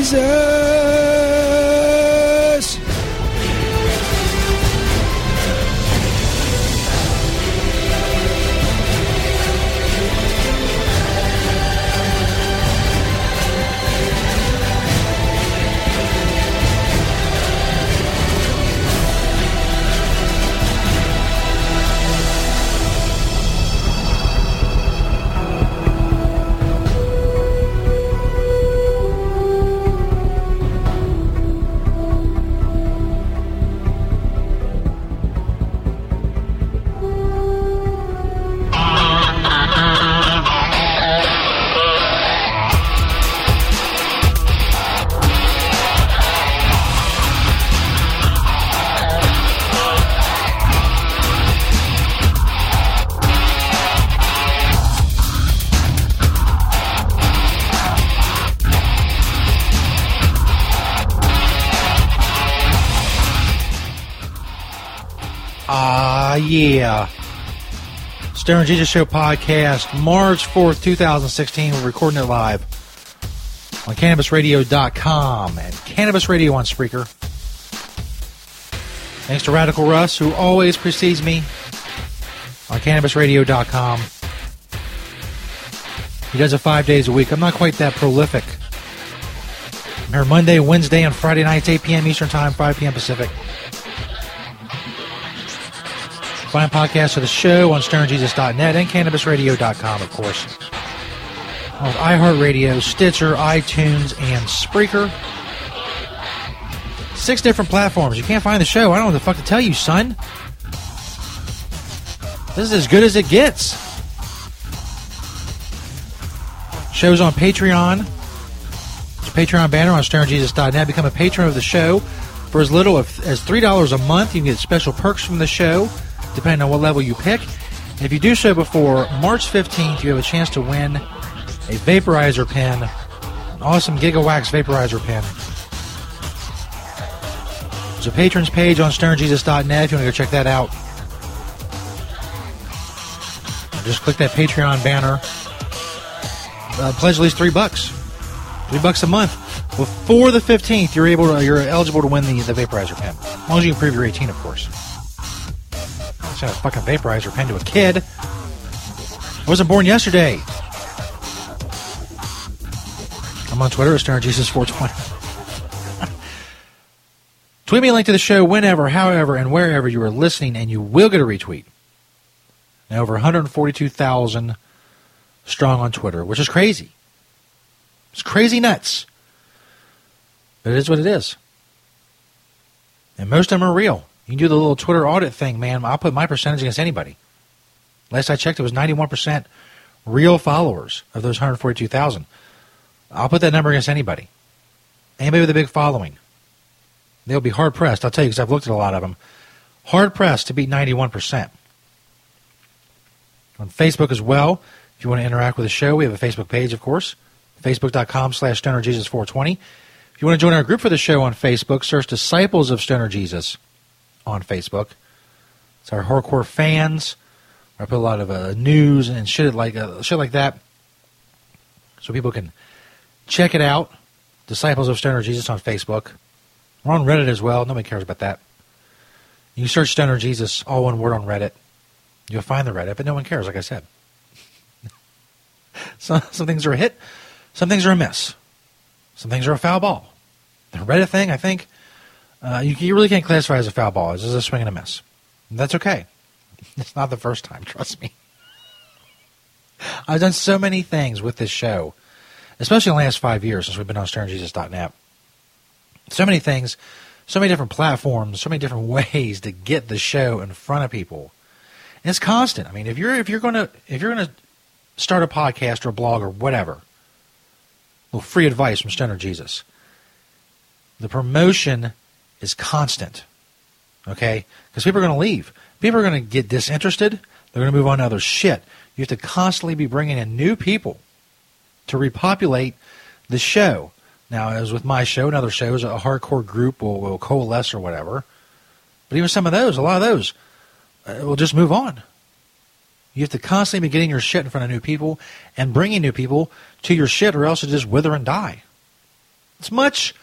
Jesus. Yeah. Stoner Jesus Show podcast, March 4th, 2016. We're recording it live on CannabisRadio.com and Cannabis Radio on Spreaker. Thanks to Radical Russ, who always precedes me on CannabisRadio.com. He does it five days a week. I'm not quite that prolific. I'm here Monday, Wednesday, and Friday nights, 8 p.m. Eastern Time, 5 p.m. Pacific. Find podcasts of the show on StonerJesus.net and CannabisRadio.com, of course. On iHeartRadio, Stitcher, iTunes, and Spreaker. Six different platforms. You can't find the show. I don't know what the fuck to tell you, son. This is as good as it gets. Shows on Patreon. There's a Patreon banner on StonerJesus.net. Become a patron of the show for as little as $3 a month. You can get special perks from the show depending on what level you pick. If you do so before March 15th, you have a chance to win a vaporizer pen, an awesome Gigawax vaporizer pen. There's a patrons page on stonerjesus.net if you want to go check that out. Just click that Patreon banner. Uh, pledge at least three bucks. Three bucks a month. Before the 15th, you're able to, you're eligible to win the, the vaporizer pen. As long as you can prove you're 18, of course sent a fucking vaporizer pen to a kid. I wasn't born yesterday. I'm on Twitter at StonerJesus420. Tweet me a link to the show whenever, however, and wherever you are listening, and you will get a retweet. Now over 142,000 strong on Twitter, which is crazy. It's crazy nuts. But it is what it is. And most of them are real. You can do the little Twitter audit thing, man. I'll put my percentage against anybody. Last I checked, it was 91% real followers of those 142,000. I'll put that number against anybody. Anybody with a big following. They'll be hard pressed. I'll tell you because I've looked at a lot of them. Hard pressed to beat 91%. On Facebook as well. If you want to interact with the show, we have a Facebook page, of course. Facebook.com slash StonerJesus420. If you want to join our group for the show on Facebook, search Disciples of Stoner Jesus on Facebook. It's our hardcore fans. I put a lot of uh, news and shit like uh, shit like that, so people can check it out. Disciples of Stoner Jesus on Facebook. We're on Reddit as well. Nobody cares about that. You search Stoner Jesus, all one word on Reddit. You'll find the Reddit, but no one cares, like I said. some, some things are a hit, some things are a miss, some things are a foul ball. The Reddit thing, I think, uh, you, you, really can't classify as a foul ball. It's just a swing and a miss. And that's okay. It's not the first time, trust me. I've done so many things with this show, especially in the last five years since we've been on StonerJesus.net. So many things, so many different platforms, so many different ways to get the show in front of people. And it's constant. I mean, if you're if you're gonna if you're gonna start a podcast or a blog or whatever, little free advice from Stoner Jesus. The promotion is constant. Okay? Because people are going to leave. People are going to get disinterested. They're going to move on to other shit. You have to constantly be bringing in new people to repopulate the show. Now, as with my show and other shows, a hardcore group will, will coalesce or whatever. But even some of those, a lot of those, uh, will just move on. You have to constantly be getting your shit in front of new people and bringing new people to your shit, or else it just wither and die. It's much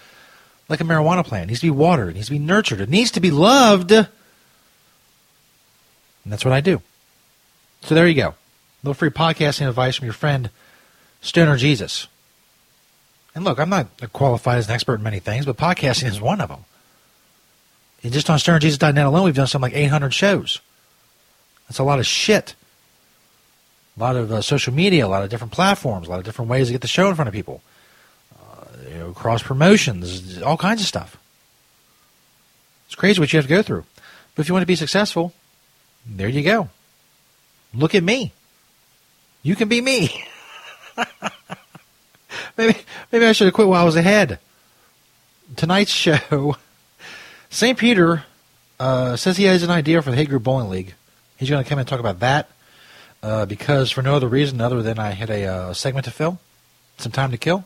like a marijuana plant. It needs to be watered. It needs to be nurtured. It needs to be loved. And that's what I do. So there you go. A little free podcasting advice from your friend Stoner Jesus. And look, I'm not qualified as an expert in many things, but podcasting is one of them. And just on stonerjesus.net alone, we've done something like 800 shows. That's a lot of shit. A lot of uh, social media, a lot of different platforms, a lot of different ways to get the show in front of people know, cross promotions, all kinds of stuff. It's crazy what you have to go through. But if you want to be successful, there you go. Look at me. You can be me. maybe maybe I should have quit while I was ahead. Tonight's show, St. Peter uh, says he has an idea for the Group Bowling League. He's going to come and talk about that uh, because for no other reason other than I had a uh, segment to fill, some time to kill.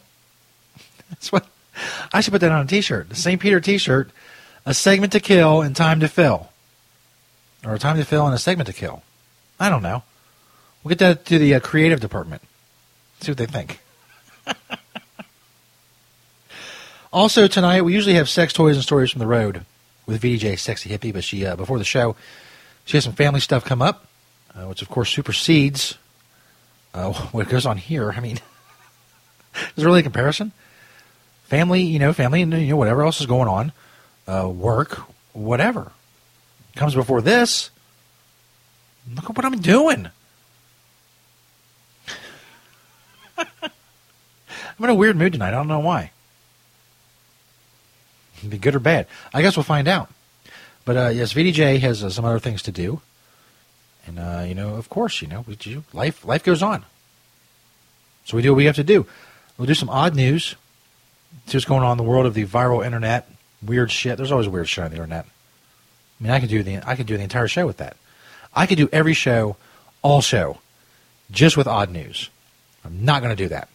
That's what I should put that on a T-shirt. The St. Peter T-shirt, a segment to kill and time to fill, or a time to fill and a segment to kill. I don't know. We'll get that to the uh, creative department. See what they think. also tonight, we usually have sex toys and stories from the road with VDJ Sexy Hippie, but she uh, before the show, she has some family stuff come up, uh, which of course supersedes uh, what goes on here. I mean, is there really a comparison? Family, you know, family and you know whatever else is going on, uh, work, whatever comes before this. Look at what I'm doing. I'm in a weird mood tonight. I don't know why. Be good or bad. I guess we'll find out. But uh, yes, VDJ has uh, some other things to do, and uh, you know, of course, you know, we life life goes on. So we do what we have to do. We'll do some odd news what's going on in the world of the viral internet, weird shit. There's always weird shit on the internet. I mean, I could do the I could do the entire show with that. I could do every show, all show, just with odd news. I'm not going to do that.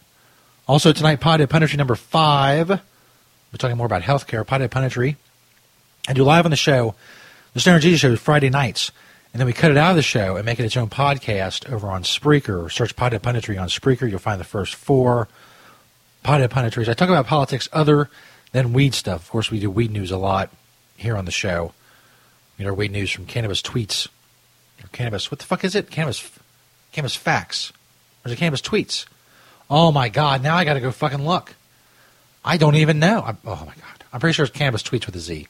Also tonight, Pothead Punditry number five. We're talking more about healthcare. Pothead Punditry. I do live on the show, the Stoner Jesus Show, Friday nights, and then we cut it out of the show and make it its own podcast over on Spreaker. Search Pothead Punditry on Spreaker. You'll find the first four Pothead Punditries. I talk about politics other than weed stuff. Of course, we do weed news a lot here on the show. Get our weed news from Cannabis Tweets. Cannabis, what the fuck is it? Cannabis, Cannabis Facts. Or is it Cannabis Tweets? Oh my God, now I got to go fucking look. I don't even know. I, oh my God. I'm pretty sure it's Cannabis Tweets with a Z.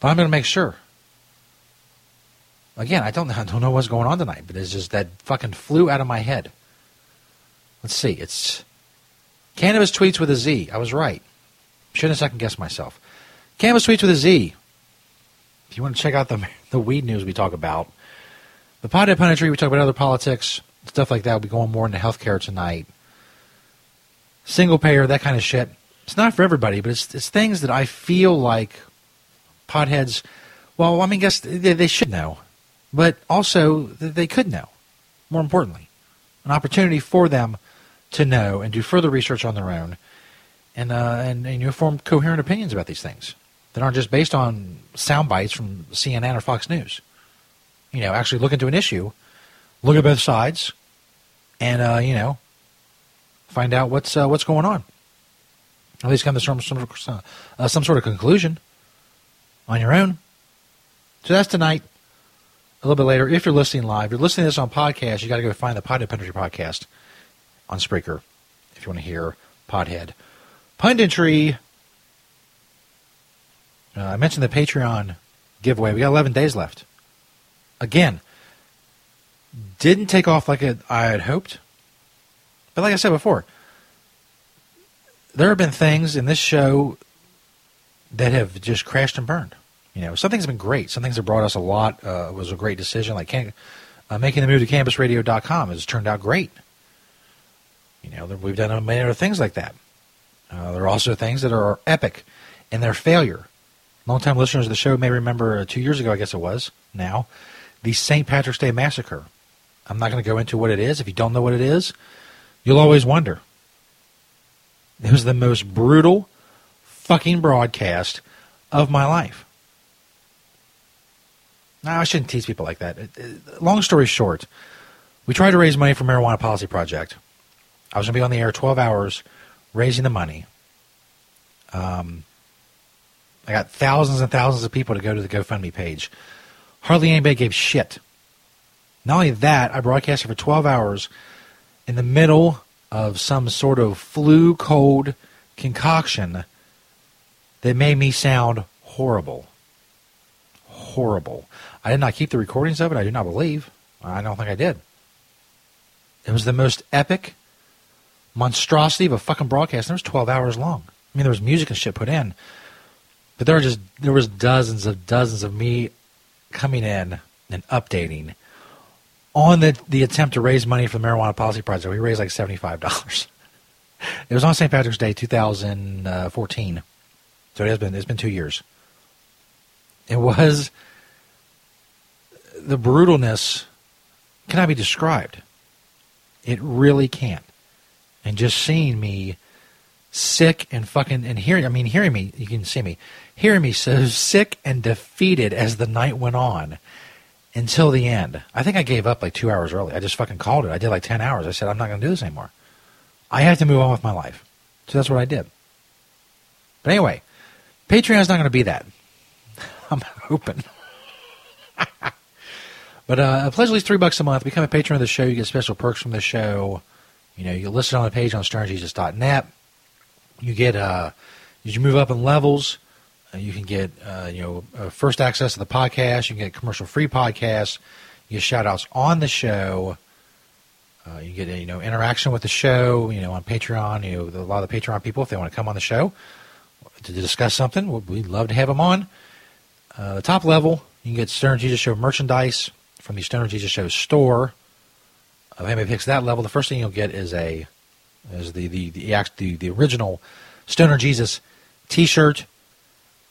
But I'm going to make sure. Again, I don't, I don't know what's going on tonight, but it's just that fucking flew out of my head. Let's see. It's Cannabis tweets with a Z. I was right. Shouldn't second guessed myself. Cannabis tweets with a Z. If you want to check out the the weed news we talk about, the pothead punditry, we talk about other politics, stuff like that. We'll be going more into healthcare tonight. Single payer, that kind of shit. It's not for everybody, but it's it's things that I feel like potheads. Well, I mean, guess they, they should know, but also they could know. more importantly, an opportunity for them to know and do further research on their own and, uh, and, and you know, form coherent opinions about these things that aren't just based on sound bites from CNN or Fox News. You know, actually look into an issue, look at both sides, and, uh, you know, find out what's, uh, what's going on. At least come to some, some, uh, some sort of conclusion on your own. So that's tonight. A little bit later, if you're listening live, you're listening to this on podcast, you got to go find the Pothead podcast on Spreaker if you want to hear Pothead. Punditry. Uh, I mentioned the Patreon giveaway. We got 11 days left. Again, didn't take off like it, I had hoped. But like I said before, there have been things in this show that have just crashed and burned. You know, some things have been great. Some things have brought us a lot. Uh, was a great decision. Like can, uh, making the move to CannabisRadio.com has turned out great. You know, we've done many other things like that. Uh, there are also things that are epic in their failure. Longtime listeners of the show may remember uh, two years ago, I guess it was now, the St. Patrick's Day Massacre. I'm not going to go into what it is. If you don't know what it is, you'll always wonder. It was the most brutal fucking broadcast of my life. Now, I shouldn't tease people like that. Long story short, we tried to raise money for Marijuana Policy Project. I was going to be on the air 12 hours raising the money. Um, I got thousands and thousands of people to go to the GoFundMe page. Hardly anybody gave shit. Not only that, I broadcasted for 12 hours in the middle of some sort of flu cold concoction that made me sound horrible. Horrible. I did not keep the recordings of it. I do not believe. I don't think I did. It was the most epic monstrosity of a fucking broadcast. And it was 12 hours long. I mean, there was music and shit put in, but there were just there was dozens of dozens of me coming in and updating on the the attempt to raise money for the marijuana policy project. We raised like seventy five dollars. It was on St. Patrick's Day, 2014. So it has been it's been two years. It was the brutalness cannot be described. It really can't and just seeing me sick and fucking and hearing I mean hearing me you can see me hearing me so sick and defeated as the night went on until the end. I think I gave up like 2 hours early. I just fucking called it. I did like 10 hours. I said I'm not going to do this anymore. I have to move on with my life. So that's what I did. But anyway, Patreon's not going to be that. I'm hoping. but uh, pledge at least three bucks a month. Become a patron of the show. You get special perks from the show. You know, you list it on the page on stonerjesus.net. You get, uh, as you move up in levels, uh, you can get, uh, you know, uh, first access to the podcast. You can get commercial free podcasts. You get shout outs on the show. Uh, you get, you know, interaction with the show, you know, on Patreon. You know, a lot of the Patreon people, if they want to come on the show to discuss something, we'd love to have them on. Uh, the top level, you can get Stoner Jesus Show merchandise from the Stoner Jesus Show store anybody picks that level, the first thing you'll get is a is the the the, the, the original Stoner Jesus T-shirt.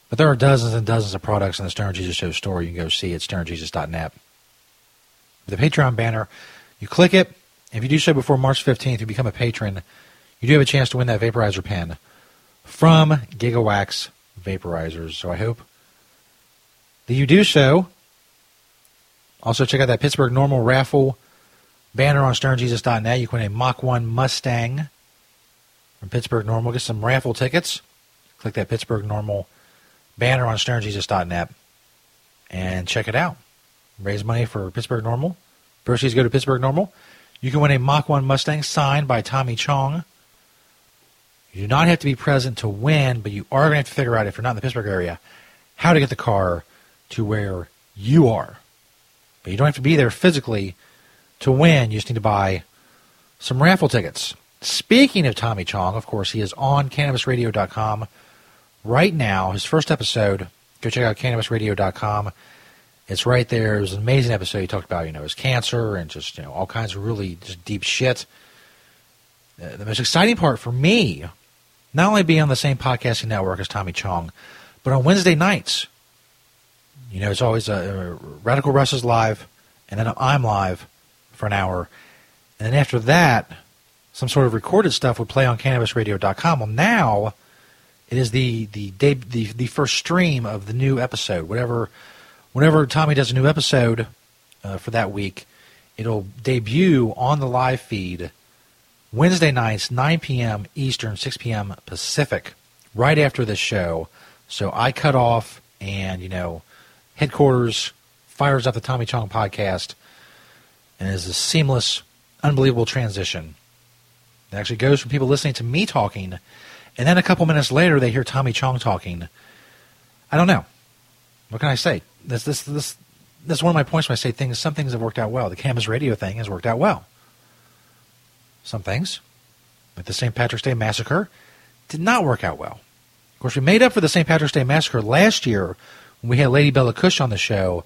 But there are dozens and dozens of products in the Stoner Jesus Show store. You can go see at stonerjesus.net. The Patreon banner, you click it. If you do so before March 15th, you become a patron. You do have a chance to win that vaporizer pen from Gigawax Vaporizers. So I hope that you do so. Also, check out that Pittsburgh NORML raffle Banner on stonerjesus.net. You can win a Mach 1 Mustang from Pittsburgh NORML. Get some raffle tickets. Click that Pittsburgh NORML banner on stonerjesus.net and check it out. Raise money for Pittsburgh NORML. Proceeds go to Pittsburgh NORML. You can win a Mach 1 Mustang signed by Tommy Chong. You do not have to be present to win, but you are going to have to figure out, if you're not in the Pittsburgh area, how to get the car to where you are. But you don't have to be there physically to win, you just need to buy some raffle tickets. Speaking of Tommy Chong, of course, he is on CannabisRadio.com right now. His first episode, go check out CannabisRadio.com. It's right there. It was an amazing episode. He talked about, you know, his cancer and just, you know, all kinds of really just deep shit. Uh, the most exciting part for me, not only being on the same podcasting network as Tommy Chong, but on Wednesday nights, you know, it's always a Radical Russ is live, and then I'm live for an hour. And then after that, some sort of recorded stuff would play on cannabisradio.com. Well, now it is the the day, the the first stream of the new episode. Whatever, whenever Tommy does a new episode uh, for that week, it'll debut on the live feed Wednesday nights, 9 p.m. Eastern, 6 p.m. Pacific, right after this show. So I cut off, and you know, headquarters fires up the Tommy Chong podcast, and it is a seamless, unbelievable transition. It actually goes from people listening to me talking, and then a couple minutes later they hear Tommy Chong talking. I don't know. What can I say? This this this is one of my points when I say things. Some things have worked out well. The Cannabis Radio thing has worked out well. Some things, like the St. Patrick's Day massacre, did not work out well. Of course, we made up for the St. Patrick's Day massacre last year when we had Lady Bella Cush on the show,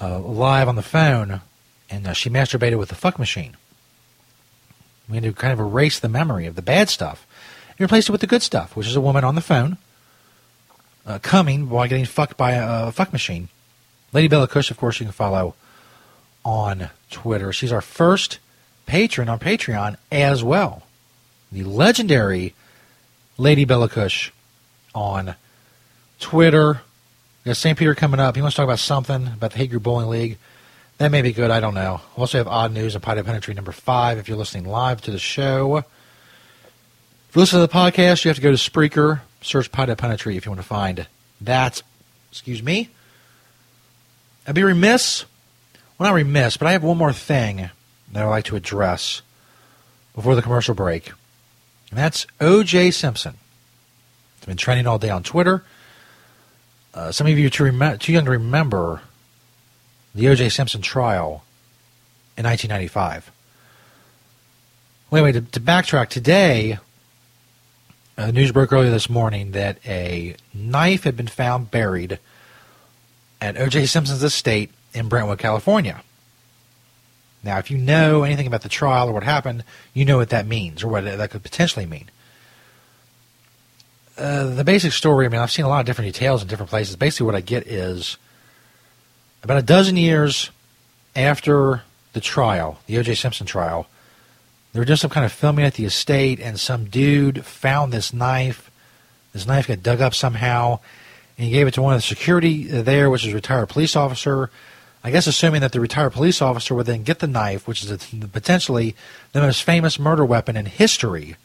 uh, live on the phone, and uh, she masturbated with the fuck machine. We had to kind of erase the memory of the bad stuff and replace it with the good stuff, which is a woman on the phone uh, coming while getting fucked by a, a fuck machine. Lady Bella Cush, of course, you can follow on Twitter. She's our first patron on Patreon as well. The legendary Lady Bella Cush on Twitter. We got St. Peter coming up. He wants to talk about something about the Group Bowling League. That may be good. I don't know. We also have odd news and Pie Punditry number five if you're listening live to the show. If you listen to the podcast, you have to go to Spreaker, search Pie Punditry if you want to find that. Excuse me. I'd be remiss. Well, not remiss, but I have one more thing that I'd like to address before the commercial break. And that's O.J. Simpson. It's been trending all day on Twitter. Uh, some of you are too, rem- too young to remember the O.J. Simpson trial in 1995. Well, anyway, to, to backtrack, today, uh, news broke earlier this morning that a knife had been found buried at O.J. Simpson's estate in Brentwood, California. Now, if you know anything about the trial or what happened, you know what that means or what that could potentially mean. Uh, the basic story, I mean, I've seen a lot of different details in different places. Basically, what I get is about a dozen years after the trial, the O.J. Simpson trial, they were doing some kind of filming at the estate, and some dude found this knife. This knife got dug up somehow, and he gave it to one of the security there, which is a retired police officer. I guess assuming that the retired police officer would then get the knife, which is a, potentially the most famous murder weapon in history,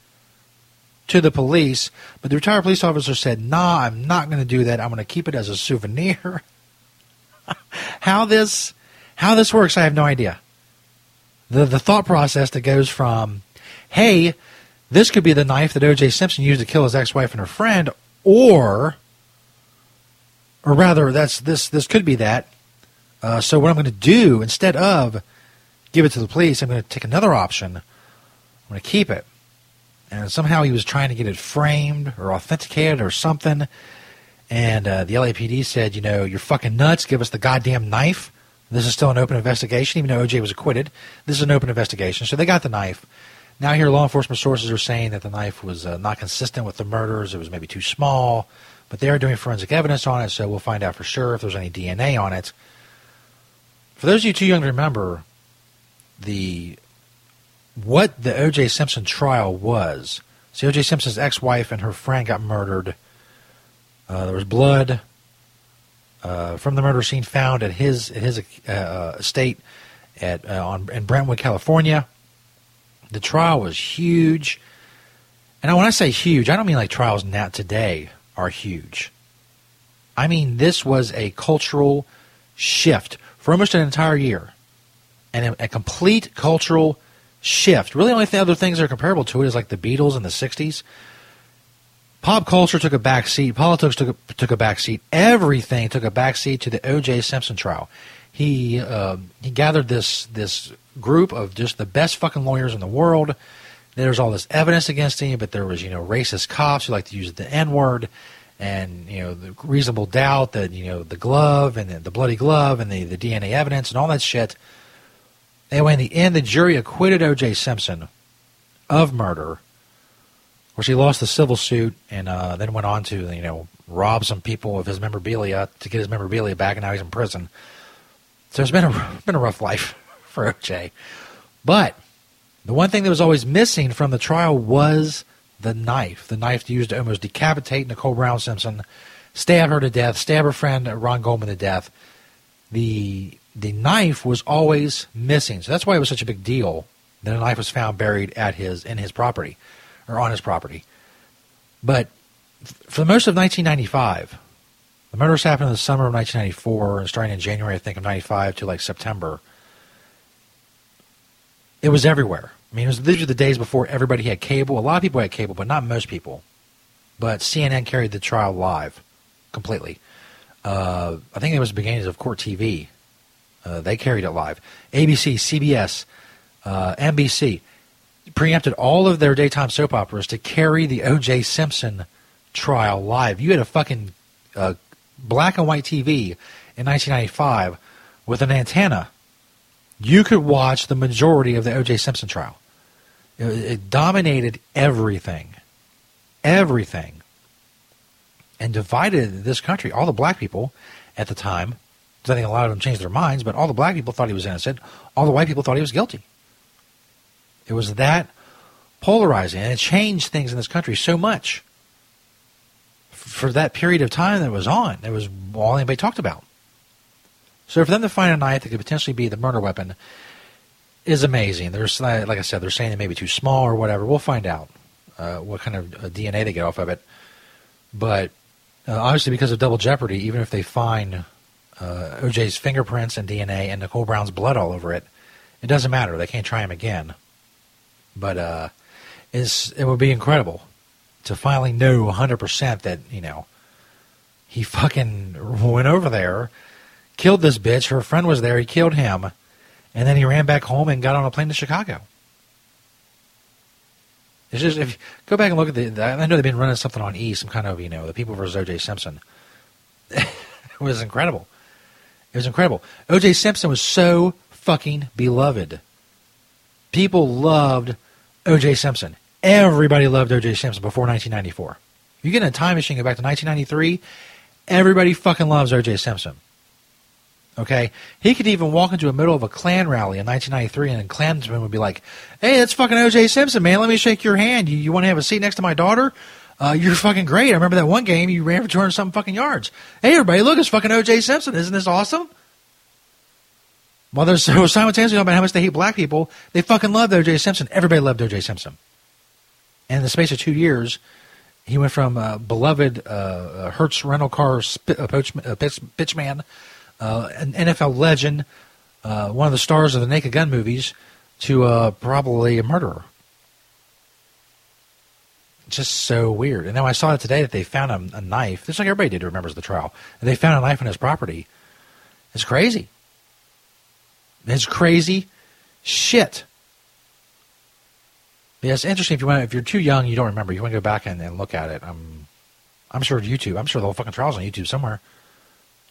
to the police. But the retired police officer said, "Nah, I'm not going to do that. I'm going to keep it as a souvenir." how this how this works, I have no idea. The the thought process that goes from, hey, this could be the knife that O.J. Simpson used to kill his ex-wife and her friend, or, or rather, that's this this could be that. Uh, so what I'm going to do instead of give it to the police, I'm going to take another option. I'm going to keep it. And somehow he was trying to get it framed or authenticated or something. And uh, the LAPD said, you know, you're fucking nuts. Give us the goddamn knife. This is still an open investigation, even though OJ was acquitted. This is an open investigation. So they got the knife. Now, here, law enforcement sources are saying that the knife was uh, not consistent with the murders. It was maybe too small. But they are doing forensic evidence on it, so we'll find out for sure if there's any DNA on it. For those of you too young to remember, the what the O.J. Simpson trial was. See, O.J. Simpson's ex-wife and her friend got murdered uh, there was blood uh, from the murder scene found at his at his uh, estate at uh, on in Brentwood, California. The trial was huge, and when I say huge, I don't mean like trials now today are huge. I mean this was a cultural shift for almost an entire year, and a, a complete cultural shift. Really, the only other things that are comparable to it is like the Beatles in the '60s Pop culture took a back seat. Politics took a, took a back seat. Everything took a back seat to the O.J. Simpson trial. He uh, he gathered this this group of just the best fucking lawyers in the world. There's all this evidence against him, but there was you know racist cops who like to use the N word, and you know the reasonable doubt that you know the glove and the, the bloody glove and the, the DNA evidence and all that shit. Anyway, in the end, the jury acquitted O.J. Simpson of murder course, he lost the civil suit and uh, then went on to you know rob some people of his memorabilia to get his memorabilia back, and now he's in prison. So it's been a been a rough life for OJ. But the one thing that was always missing from the trial was the knife. The knife used to almost decapitate Nicole Brown Simpson, stab her to death, stab her friend Ron Goldman to death. The the knife was always missing. So that's why it was such a big deal that a knife was found buried at his in his property or on his property. But for the most of 1995, the murders happened in the summer of 1994 and starting in January, I think, of 95 to like September. It was everywhere. I mean, it was, were the days before everybody had cable. A lot of people had cable, but not most people. But CNN carried the trial live completely. Uh, I think it was the beginnings of Court TV. Uh, they carried it live. ABC, CBS, uh, NBC preempted all of their daytime soap operas to carry the O.J. Simpson trial live. You had a fucking uh, black and white TV in 1995 with an antenna. You could watch the majority of the O.J. Simpson trial. It, it dominated everything, everything, and divided this country. All the black people at the time, I think a lot of them changed their minds, but all the black people thought he was innocent. All the white people thought he was guilty. It was that polarizing, and it changed things in this country so much. For that period of time that was on, it was all anybody talked about. So for them to find a knife that could potentially be the murder weapon is amazing. There's, like I said, they're saying it may be too small or whatever. We'll find out uh, what kind of uh, DNA they get off of it. But uh, obviously, because of double jeopardy, even if they find uh, OJ's fingerprints and DNA and Nicole Brown's blood all over it, it doesn't matter. They can't try him again. But uh, is it would be incredible to finally know 100% that, you know, he fucking went over there, killed this bitch. Her friend was there. He killed him. And then he ran back home and got on a plane to Chicago. It's just, if you go back and look at the, I know they've been running something on E, some kind of, you know, the people versus O.J. Simpson. it was incredible. It was incredible. O.J. Simpson was so fucking beloved. People loved O.J. Simpson. Everybody loved O.J. Simpson before 1994. You get in a time machine, go back to 1993, everybody fucking loves O.J. Simpson. Okay? He could even walk into the middle of a Klan rally in 1993 and Klansmen would be like, hey, that's fucking O.J. Simpson, man. Let me shake your hand. You, you want to have a seat next to my daughter? Uh, you're fucking great. I remember that one game you ran for 200 something fucking yards. Hey, everybody, look, it's fucking O.J. Simpson. Isn't this awesome? While they're so simultaneously talking about how much they hate black people, they fucking loved O.J. Simpson. Everybody loved O.J. Simpson. And in the space of two years, he went from uh, beloved uh, Hertz rental car sp- uh, pitch, uh, pitch, pitchman, uh, an NFL legend, uh, one of the stars of the Naked Gun movies, to uh, probably a murderer. Just so weird. And now I saw it today that they found a, a knife, just like everybody did who remembers the trial. And They found a knife on his property. It's crazy. It's crazy shit. Yeah, it's interesting if you want. If you're too young, you don't remember. You want to go back and, and look at it. I'm, I'm sure YouTube. I'm sure the whole fucking trial's on YouTube somewhere.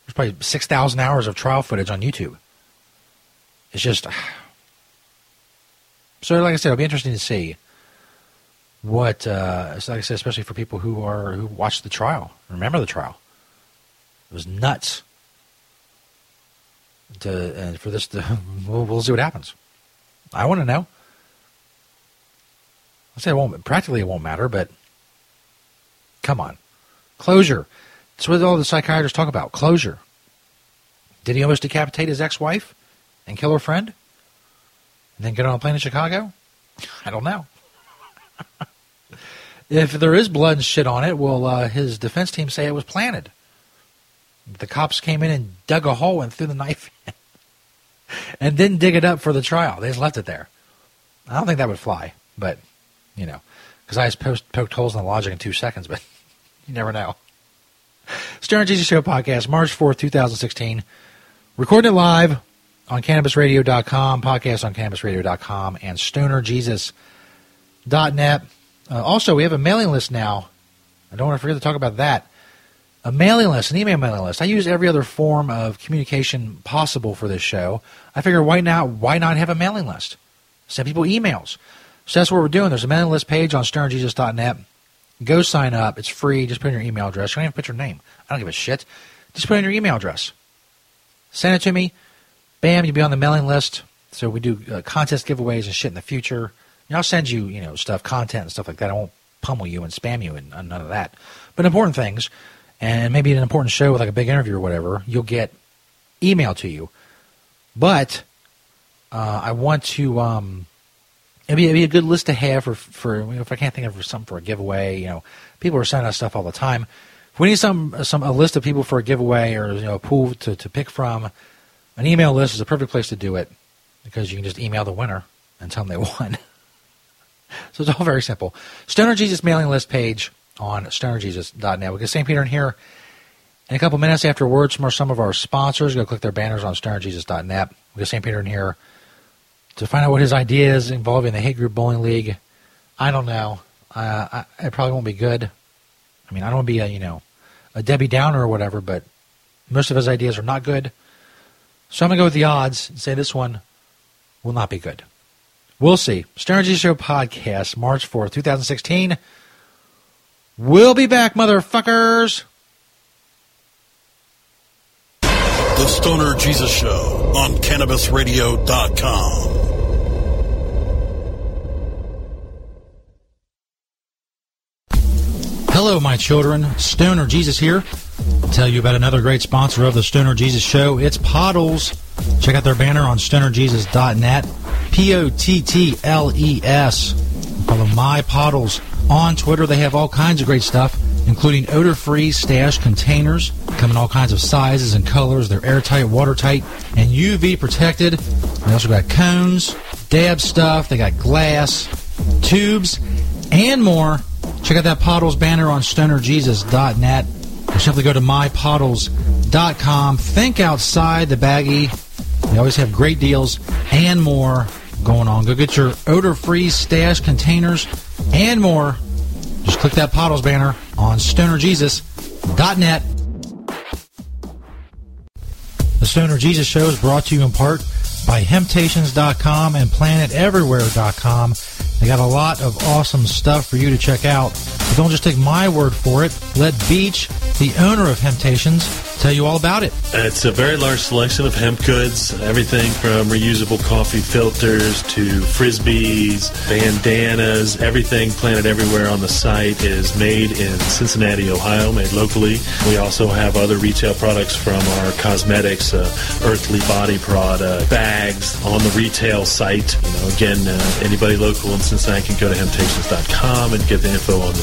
There's probably six thousand hours of trial footage on YouTube. It's just. So, like I said, it'll be interesting to see what. Uh, like I said, especially for people who are who watched the trial, remember the trial. It was nuts to and for this to we'll, we'll see what happens. I want to know. I say it won't practically it won't matter, but come on, closure. That's what all the psychiatrists talk about. Closure. Did he almost decapitate his ex-wife and kill her friend, and then get on a plane to Chicago? I don't know. if there is blood and shit on it, will uh, his defense team say it was planted? The cops came in and dug a hole and threw the knife in. and didn't dig it up for the trial. They just left it there. I don't think that would fly, but, you know, because I just post, poked holes in the logic in two seconds, but you never know. Stoner Jesus Show podcast, March 4th, 2016. Recording it live on CannabisRadio.com, podcast on CannabisRadio.com, and StonerJesus.net. Uh, also, we have a mailing list now. I don't want to forget to talk about that a mailing list, an email mailing list. I use every other form of communication possible for this show. I figure why not why not have a mailing list? Send people emails. So that's what we're doing. There's a mailing list page on stonerjesus.net. Go sign up. It's free. Just put in your email address. You don't even put your name. I don't give a shit. Just put in your email address. Send it to me. Bam, you'll be on the mailing list. So we do uh, contest giveaways and shit in the future. And I'll send you, you know, stuff, content and stuff like that. I won't pummel you and spam you and, and none of that. But important things, and maybe an important show with like a big interview or whatever, you'll get email to you. But uh, I want to. Um, it'd, be, it'd be a good list to have for for you know, if I can't think of something for a giveaway. You know, people are sending us stuff all the time. If we need some some a list of people for a giveaway or you know a pool to, to pick from, an email list is a perfect place to do it because you can just email the winner and tell them they won. so it's all very simple. Stoner Jesus mailing list page on stonerjesus.net. We'll get St. Peter in here in a couple minutes after words from some of our sponsors. Go click their banners on stonerjesus.net. We'll get St. Peter in here to find out what his idea is involving the Hate Group Bowling League. I don't know. Uh, I, it probably won't be good. I mean, I don't want to be a, you know, a Debbie Downer or whatever, but most of his ideas are not good. So I'm going to go with the odds and say this one will not be good. We'll see. Stoner Jesus Show podcast, March 4th, 2016. We'll be back, motherfuckers. The Stoner Jesus Show on CannabisRadio.com. Hello, my children. Stoner Jesus here. I'll tell you about another great sponsor of the Stoner Jesus Show. It's Pottles. Check out their banner on stonerjesus.net. P O T T L E S. Follow my Pottles on Twitter. They have all kinds of great stuff, including odor free stash containers. Come in all kinds of sizes and colors. They're airtight, watertight, and UV protected. They also got cones, dab stuff. They got glass, tubes, and more. Check out that Pottles banner on stonerjesus.net or simply go to mypottles.com. Think outside the baggie. They always have great deals and more going on. Go get your odor free stash containers and more. Just click that Pottles banner on stonerjesus.net. The Stoner Jesus Show is brought to you in part by Hemptations.com and PlanetEverywhere.com. They got a lot of awesome stuff for you to check out. But don't just take my word for it. Let Beach, the owner of Hemptations, tell you all about it. It's a very large selection of hemp goods, everything from reusable coffee filters to frisbees, bandanas, everything Planet Everywhere on the site is made in Cincinnati, Ohio, made locally. We also have other retail products from our cosmetics, uh, earthly body product, bags on the retail site. You know, again, uh, anybody local in Cincinnati can go to hemptations.com and get the info on the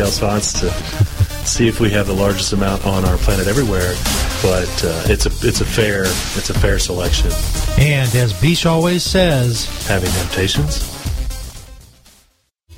spots to see if we have the largest amount on our planet everywhere. But uh, it's a it's a fair it's a fair selection. And as Beach always says, Having temptations.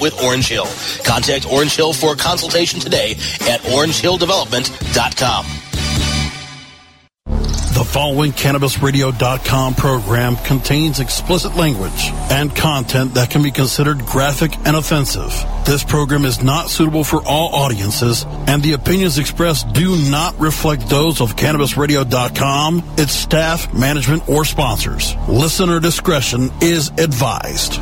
with Orange Hill. Contact Orange Hill for a consultation today at orangehilldevelopment.com. The following CannabisRadio.com program contains explicit language and content that can be considered graphic and offensive. This program is not suitable for all audiences, and the opinions expressed do not reflect those of CannabisRadio.com, its staff, management, or sponsors. Listener discretion is advised.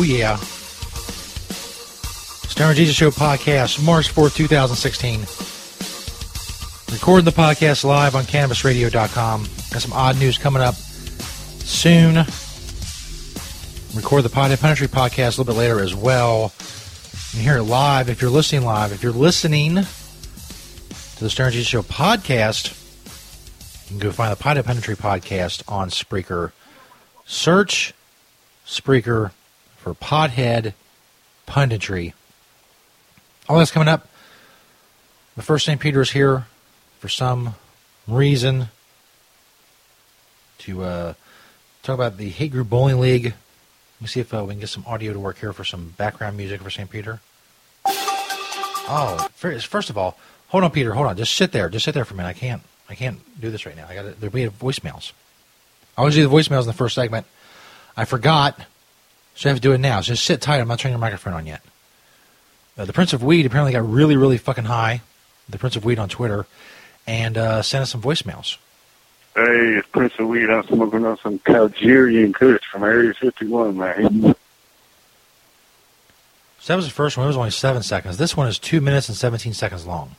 Oh yeah. Stoner Jesus Show podcast, March 4th, 2016. Recording the podcast live on CannabisRadio.com. Got some odd news coming up soon. Record the Pothead Punditry podcast a little bit later as well. Can hear it live if you're listening live. If you're listening to the Stoner Jesus Show podcast, you can go find the Pothead Punditry podcast on Spreaker. Search Spreaker Pothead Punditry. All that's coming up. The first St. Peter is here for some reason to uh, talk about the Hate Group Bowling League. Let me see if uh, we can get some audio to work here for some background music for St. Peter. Oh, first of all, hold on, Peter. Hold on. Just sit there. Just sit there for a minute. I can't. I can't do this right now. I got there'll be voicemails. I always do the voicemails in the first segment. I forgot, so I have to do it now. So just sit tight. I'm not turning your microphone on yet. Uh, the Prince of Weed apparently got really, really fucking high. The Prince of Weed on Twitter, and uh, sent us some voicemails. Hey, it's Prince of Weed. I'm smoking on some Calgerian Kush from Area 51, man. So that was the first one. It was only seven seconds. This one is two minutes and 17 seconds long.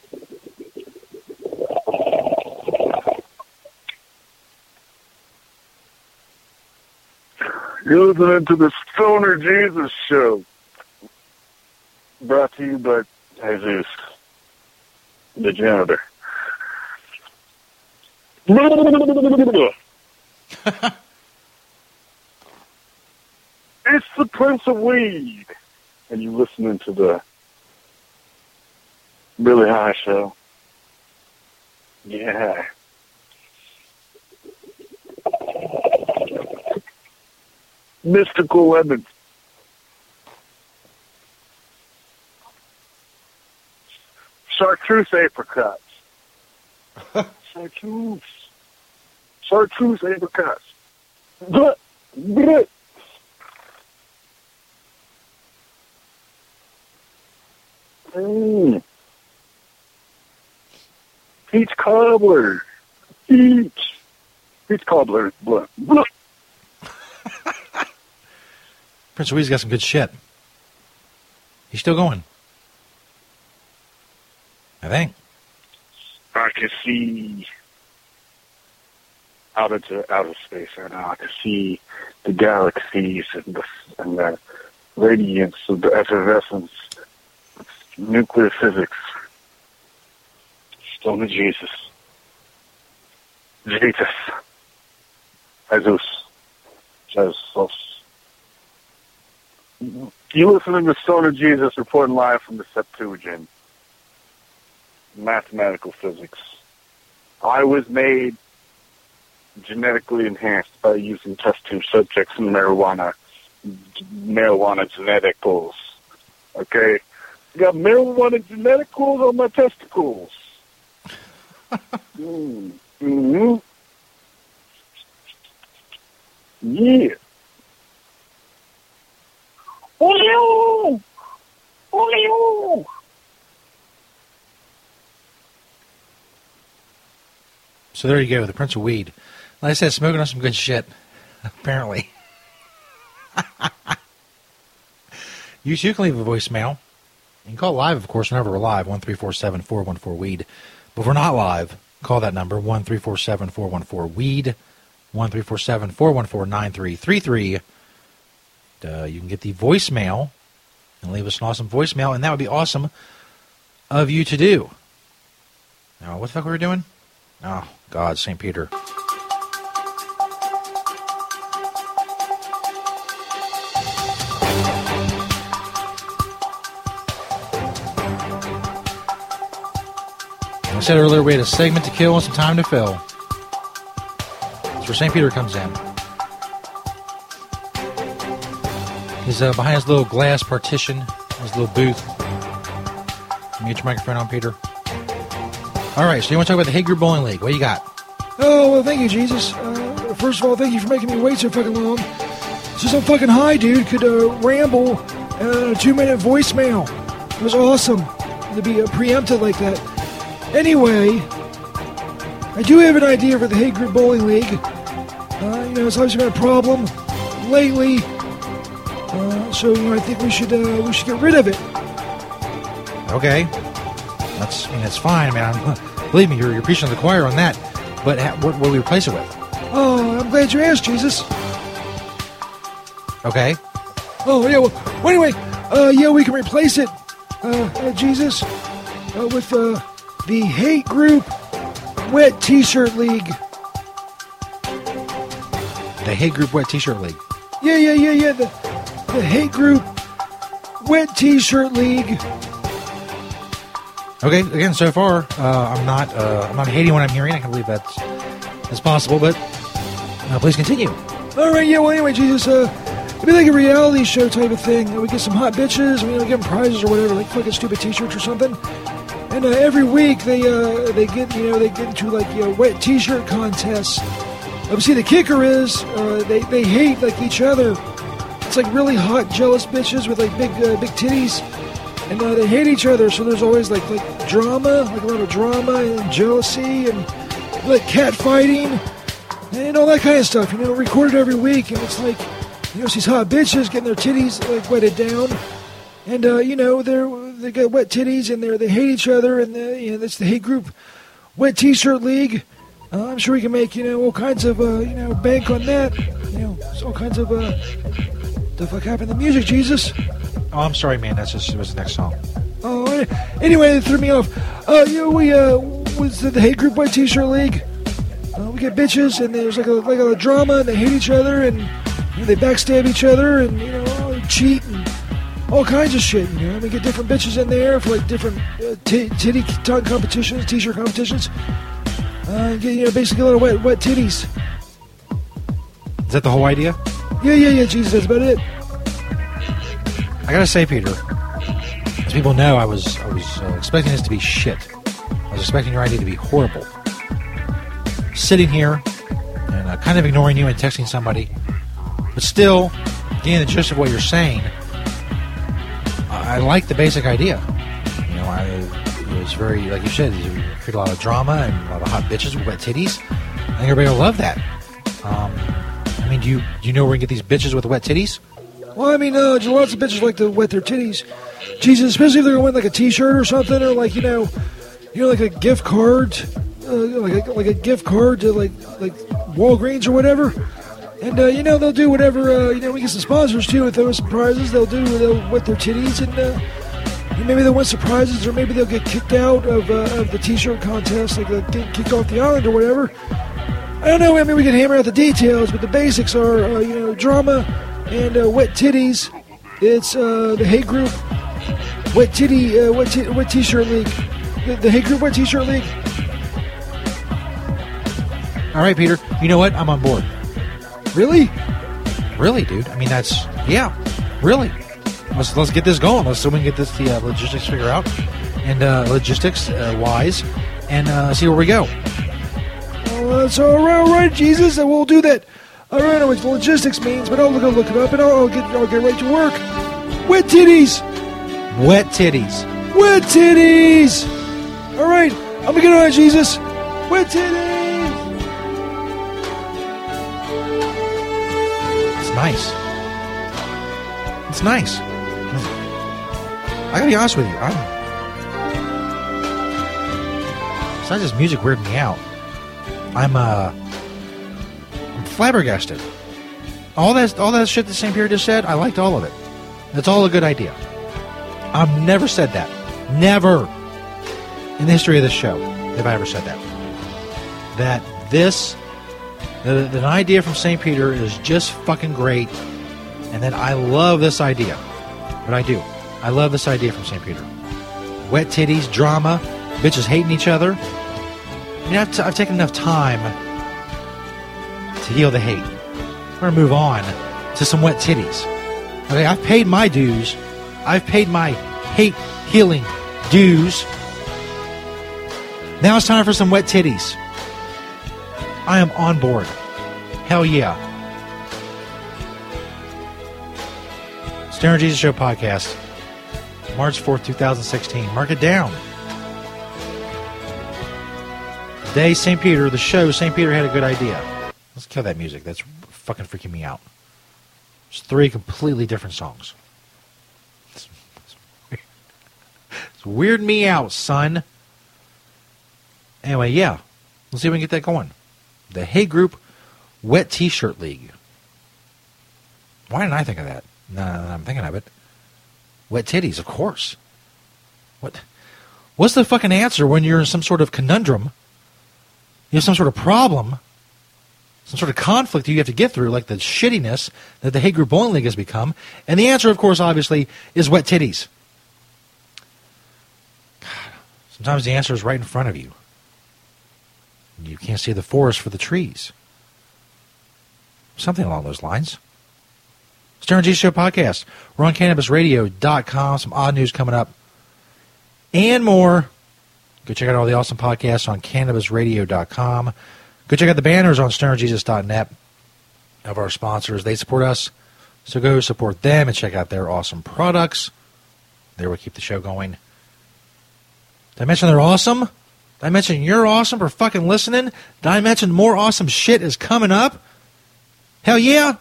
You're listening to the Stoner Jesus Show. Brought to you by Jesus, the janitor. it's the Prince of Weed. And you're listening to the Billy High Show. Yeah. Mystical Lemons. Chartreuse apricots. Chartreuse. Chartreuse apricots. Bleh, bleh. Mm. Peach cobbler. Peach. Peach cobbler. Blah. Blah. Prince Louis got some good shit. He's still going. I think. I can see out into outer space right now. I can see the galaxies and the, and the radiance of the effervescence nuclear physics. Stone of Jesus. Jesus. Jesus. Jesus. You listening to Son of Jesus reporting live from the Septuagint. Mathematical physics. I was made genetically enhanced by using test tube subjects in marijuana, marijuana geneticals. Okay? Got marijuana geneticals on my testicles. mm. hmm Yeah. Oleo! Oleo! So there you go, the Prince of Weed. Like I said, smoking on some good shit, apparently. you too can leave a voicemail. You can call live, of course, whenever we're live, 1347 414 Weed. But if we're not live, call that number, 1347 414 Weed, 1347 414 9333. Uh, you can get the voicemail and leave us an awesome voicemail, and that would be awesome of you to do. Now, what the fuck were we doing? Oh, God, St. Peter. I said earlier we had a segment to kill and some time to fill. That's where St. Peter comes in. He's uh, behind his little glass partition, his little booth. Let me get your microphone on, Peter. All right, so you want to talk about the Hate Group Bowling League? What you got? Oh, well, thank you, Jesus. Uh, first of all, thank you for making me wait so fucking long. Just so fucking high, dude. Could uh, ramble a two minute voicemail. It was awesome to be uh, preempted like that. Anyway, I do have an idea for the Hate Group Bowling League. Uh, you know, it's obviously been a problem lately. So, I think we should uh, we should get rid of it. Okay. That's I mean, it's fine, man. Believe me, you're, you're preaching to the choir on that. But ha- what, will we replace it with? Oh, I'm glad you asked, Jesus. Okay. Oh yeah. Well, well anyway, uh, yeah, we can replace it, uh, uh, Jesus, uh, with uh, the hate group wet T-shirt league. The Hate Group Wet T-Shirt League. Yeah, yeah, yeah, yeah. The the hate group wet T-shirt league. Okay. Again, so far, uh, I'm not uh, I'm not hating what I'm hearing. I can believe that's that's possible. But uh, please continue. All right. Yeah. Well, anyway, Jesus. Uh, it'd be like a reality show type of thing. We get some hot bitches. We you know, give them prizes or whatever, like fucking stupid T-shirts or something. And uh, every week they uh, they get you know they get into like you know, wet T-shirt contests. Uh, see, the kicker is uh, they they hate like each other. It's like really hot, jealous bitches with like big uh, big titties, and uh, they hate each other. So there's always like like drama, like a lot of drama and jealousy and like cat fighting and all that kind of stuff. You know, recorded every week, and it's like you know these hot bitches getting their titties like wetted down, and uh, you know they're they got wet titties and they they hate each other, and the, you know that's the hate group, wet T-shirt league. Uh, I'm sure we can make you know all kinds of uh, you know bank on that. You know, all kinds of uh, the fuck happened to music, Jesus. Oh, I'm sorry, man. That's just it was the next song. Oh, anyway, it threw me off. Uh, you know, we uh, was the hate group white T-shirt league. Uh, we get bitches, and there's like a like a drama, and they hate each other, and you know, they backstab each other, and you know, cheat, and all kinds of shit. You know, we get different bitches in there for like different uh, t- titty tongue competitions, T-shirt competitions. Uh, get, you know, basically a lot of wet wet titties. Is that the whole idea? Yeah, yeah, yeah. Jesus, that's about it. I gotta say, Peter, as people know, I was I was uh, expecting this to be shit. I was expecting your idea to be horrible. Sitting here and uh, kind of ignoring you and texting somebody, but still getting the gist of what you're saying. I, I like the basic idea. You know, I it was very like you said, you create a lot of drama and a lot of hot bitches with wet titties. I think everybody will love that. Um, do you do you know where we can get these bitches with wet titties? Well, I mean, uh, lots of bitches like to wet their titties. Jesus, especially if they're win like a T-shirt or something, or like you know, you know, like a gift card, uh, like a, like a gift card to like like Walgreens or whatever. And uh, you know they'll do whatever. Uh, you know, we get some sponsors too. Are some prizes, they'll do. They'll wet their titties, and uh, maybe they'll win surprises, or maybe they'll get kicked out of, uh, of the T-shirt contest, like they'll get kicked off the island or whatever. I don't know. I mean, we can hammer out the details, but the basics are, uh, you know, drama and uh, wet titties. It's uh, the hate group, wet titty, uh, wet, t- wet t-shirt league. The, the hate group, wet t-shirt league. All right, Peter. You know what? I'm on board. Really? Really, dude? I mean, that's yeah, really. Let's let's get this going. Let's so we can get this the uh, logistics figure out and uh, logistics uh, wise, and uh, see where we go. Uh, oh, that's all right, all right, Jesus, and we'll do that. I don't know what logistics means, but I'll go look it up and I'll, I'll get I'll get right to work. Wet titties, Wet titties. wet titties. All right, I'm gonna get on it, Jesus. Wet titties. It's nice. It's nice. I gotta be honest with you. I'm. It's not just music weirding me out. I'm uh. I'm flabbergasted. All that all that shit that St. Peter just said, I liked all of it. That's all a good idea. I've never said that. Never in the history of this show have I ever said that. That this that an idea from St. Peter is just fucking great, and that I love this idea. But I do. I love this idea from St. Peter. Wet titties, drama, bitches hating each other. I mean, I've, t- I've taken enough time to heal the hate. We're going to move on to some wet titties. Okay, I've paid my dues. I've paid my hate healing dues. Now it's time for some wet titties. I am on board. Hell yeah. Stoner Jesus Show podcast, March 4th, 2016. Mark it down. Day St. Peter, the show, St. Peter had a good idea. Let's kill that music. That's fucking freaking me out. It's three completely different songs. It's, it's, it's weird me out, son. Anyway, yeah, let's see if we can get that going. The Hate Group Wet T-Shirt League. Why didn't I think of that? No, no, no, I'm thinking of it. Wet titties, of course. What? What's the fucking answer when you're in some sort of conundrum? You have some sort of problem, some sort of conflict that you have to get through, like the shittiness that the Hate Group Bowling League has become. And the answer, of course, obviously, is wet titties. God, sometimes the answer is right in front of you. You can't see the forest for the trees. Something along those lines. Stoner Jesus Show podcast. We're on CannabisRadio.com. Some odd news coming up. And more. Go check out all the awesome podcasts on CannabisRadio.com. Go check out the banners on StonerJesus.net of our sponsors. They support us. So go support them and check out their awesome products. There we keep the show going. Did I mention they're awesome? Did I mention you're awesome for fucking listening? Did I mention more awesome shit is coming up? Hell yeah!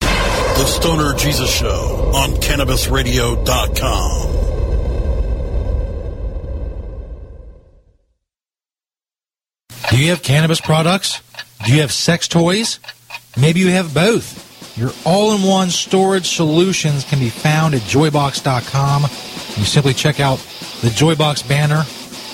The Stoner Jesus Show on CannabisRadio.com. Do you have cannabis products? Do you have sex toys? Maybe you have both. Your all in one storage solutions can be found at joybox.com. You simply check out the Joybox banner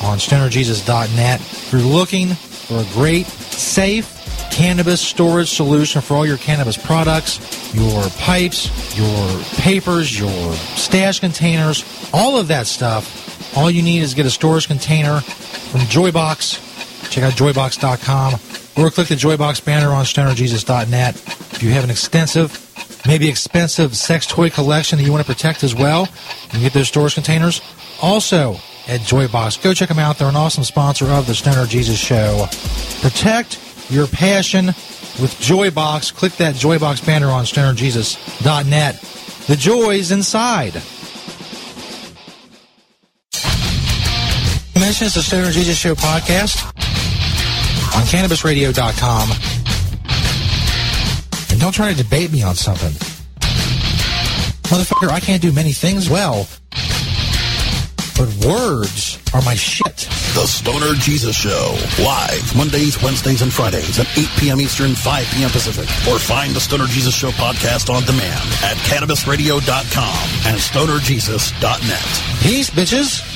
on stonerjesus.net. If you're looking for a great, safe cannabis storage solution for all your cannabis products, your pipes, your papers, your stash containers, all of that stuff, all you need is get a storage container from Joybox. Check out joybox.com or click the Joybox banner on stonerjesus.net. If you have an extensive, maybe expensive sex toy collection that you want to protect as well, you can get those storage containers. Also at Joybox, go check them out. They're an awesome sponsor of the Stoner Jesus Show. Protect your passion with Joybox. Click that Joybox banner on stonerjesus.net. The joy's inside. Mentions the Stoner Jesus Show podcast on CannabisRadio.com. And don't try to debate me on something. Motherfucker, I can't do many things well. But words are my shit. The Stoner Jesus Show. Live Mondays, Wednesdays, and Fridays at 8 p.m. Eastern, 5 p.m. Pacific. Or find the Stoner Jesus Show podcast on demand at CannabisRadio.com and StonerJesus.net. Peace, bitches.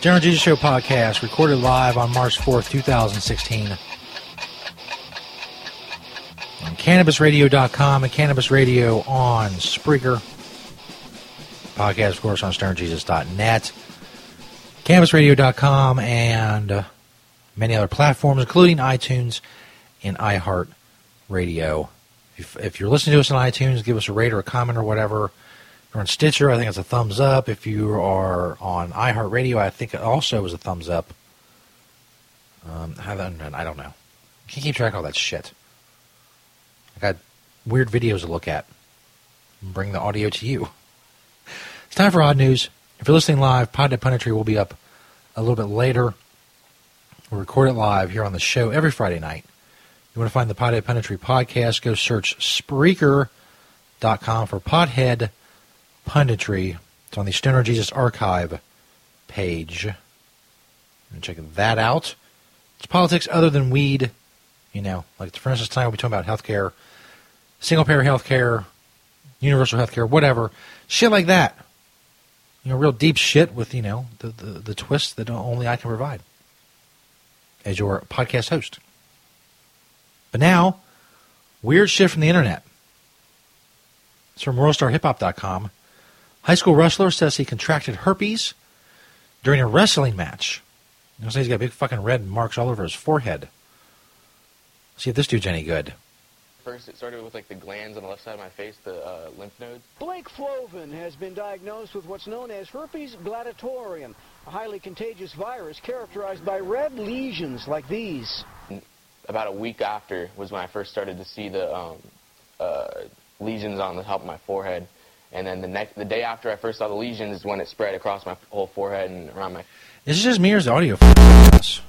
Stoner Jesus Show podcast recorded live on March 4th, 2016. On CannabisRadio.com and Cannabis Radio on Spreaker. Podcast, of course, on StonerJesus.net. CannabisRadio.com and uh, many other platforms, including iTunes and iHeartRadio. If, if you're listening to us on iTunes, give us a rate or a comment or whatever. If you're on Stitcher, I think it's a thumbs up. If you are on iHeartRadio, I think it also is a thumbs up. Um, I don't I know. Can't keep track of all that shit. I got weird videos to look at. Bring the audio to you. It's time for odd news. If you're listening live, Pothead Punditry will be up a little bit later. We record it live here on the show every Friday night. You want to find the Pothead Punditry podcast, go search Spreaker hiphop.com for Pothead Punditry. It's on the Stoner Jesus Archive page. Check that out. It's politics other than weed. You know, like for instance, tonight we'll be talking about healthcare, single payer healthcare, universal healthcare, whatever. Shit like that. You know, real deep shit with, you know, the, the, the twist that only I can provide as your podcast host. But now, weird shit from the internet. It's from WorldStarHipHop.com. High school wrestler says he contracted herpes during a wrestling match. You know, he's got big fucking red marks all over his forehead. See if this dude's any good. First, it started with like the glands on the left side of my face, the uh, lymph nodes. Blake Flovin has been diagnosed with what's known as herpes gladiatorum, a highly contagious virus characterized by red lesions like these. About a week after was when I first started to see the um, uh, lesions on the top of my forehead. And then the next, the day after I first saw the lesions is when it spread across my whole forehead and around my Is this just me or is the audio f-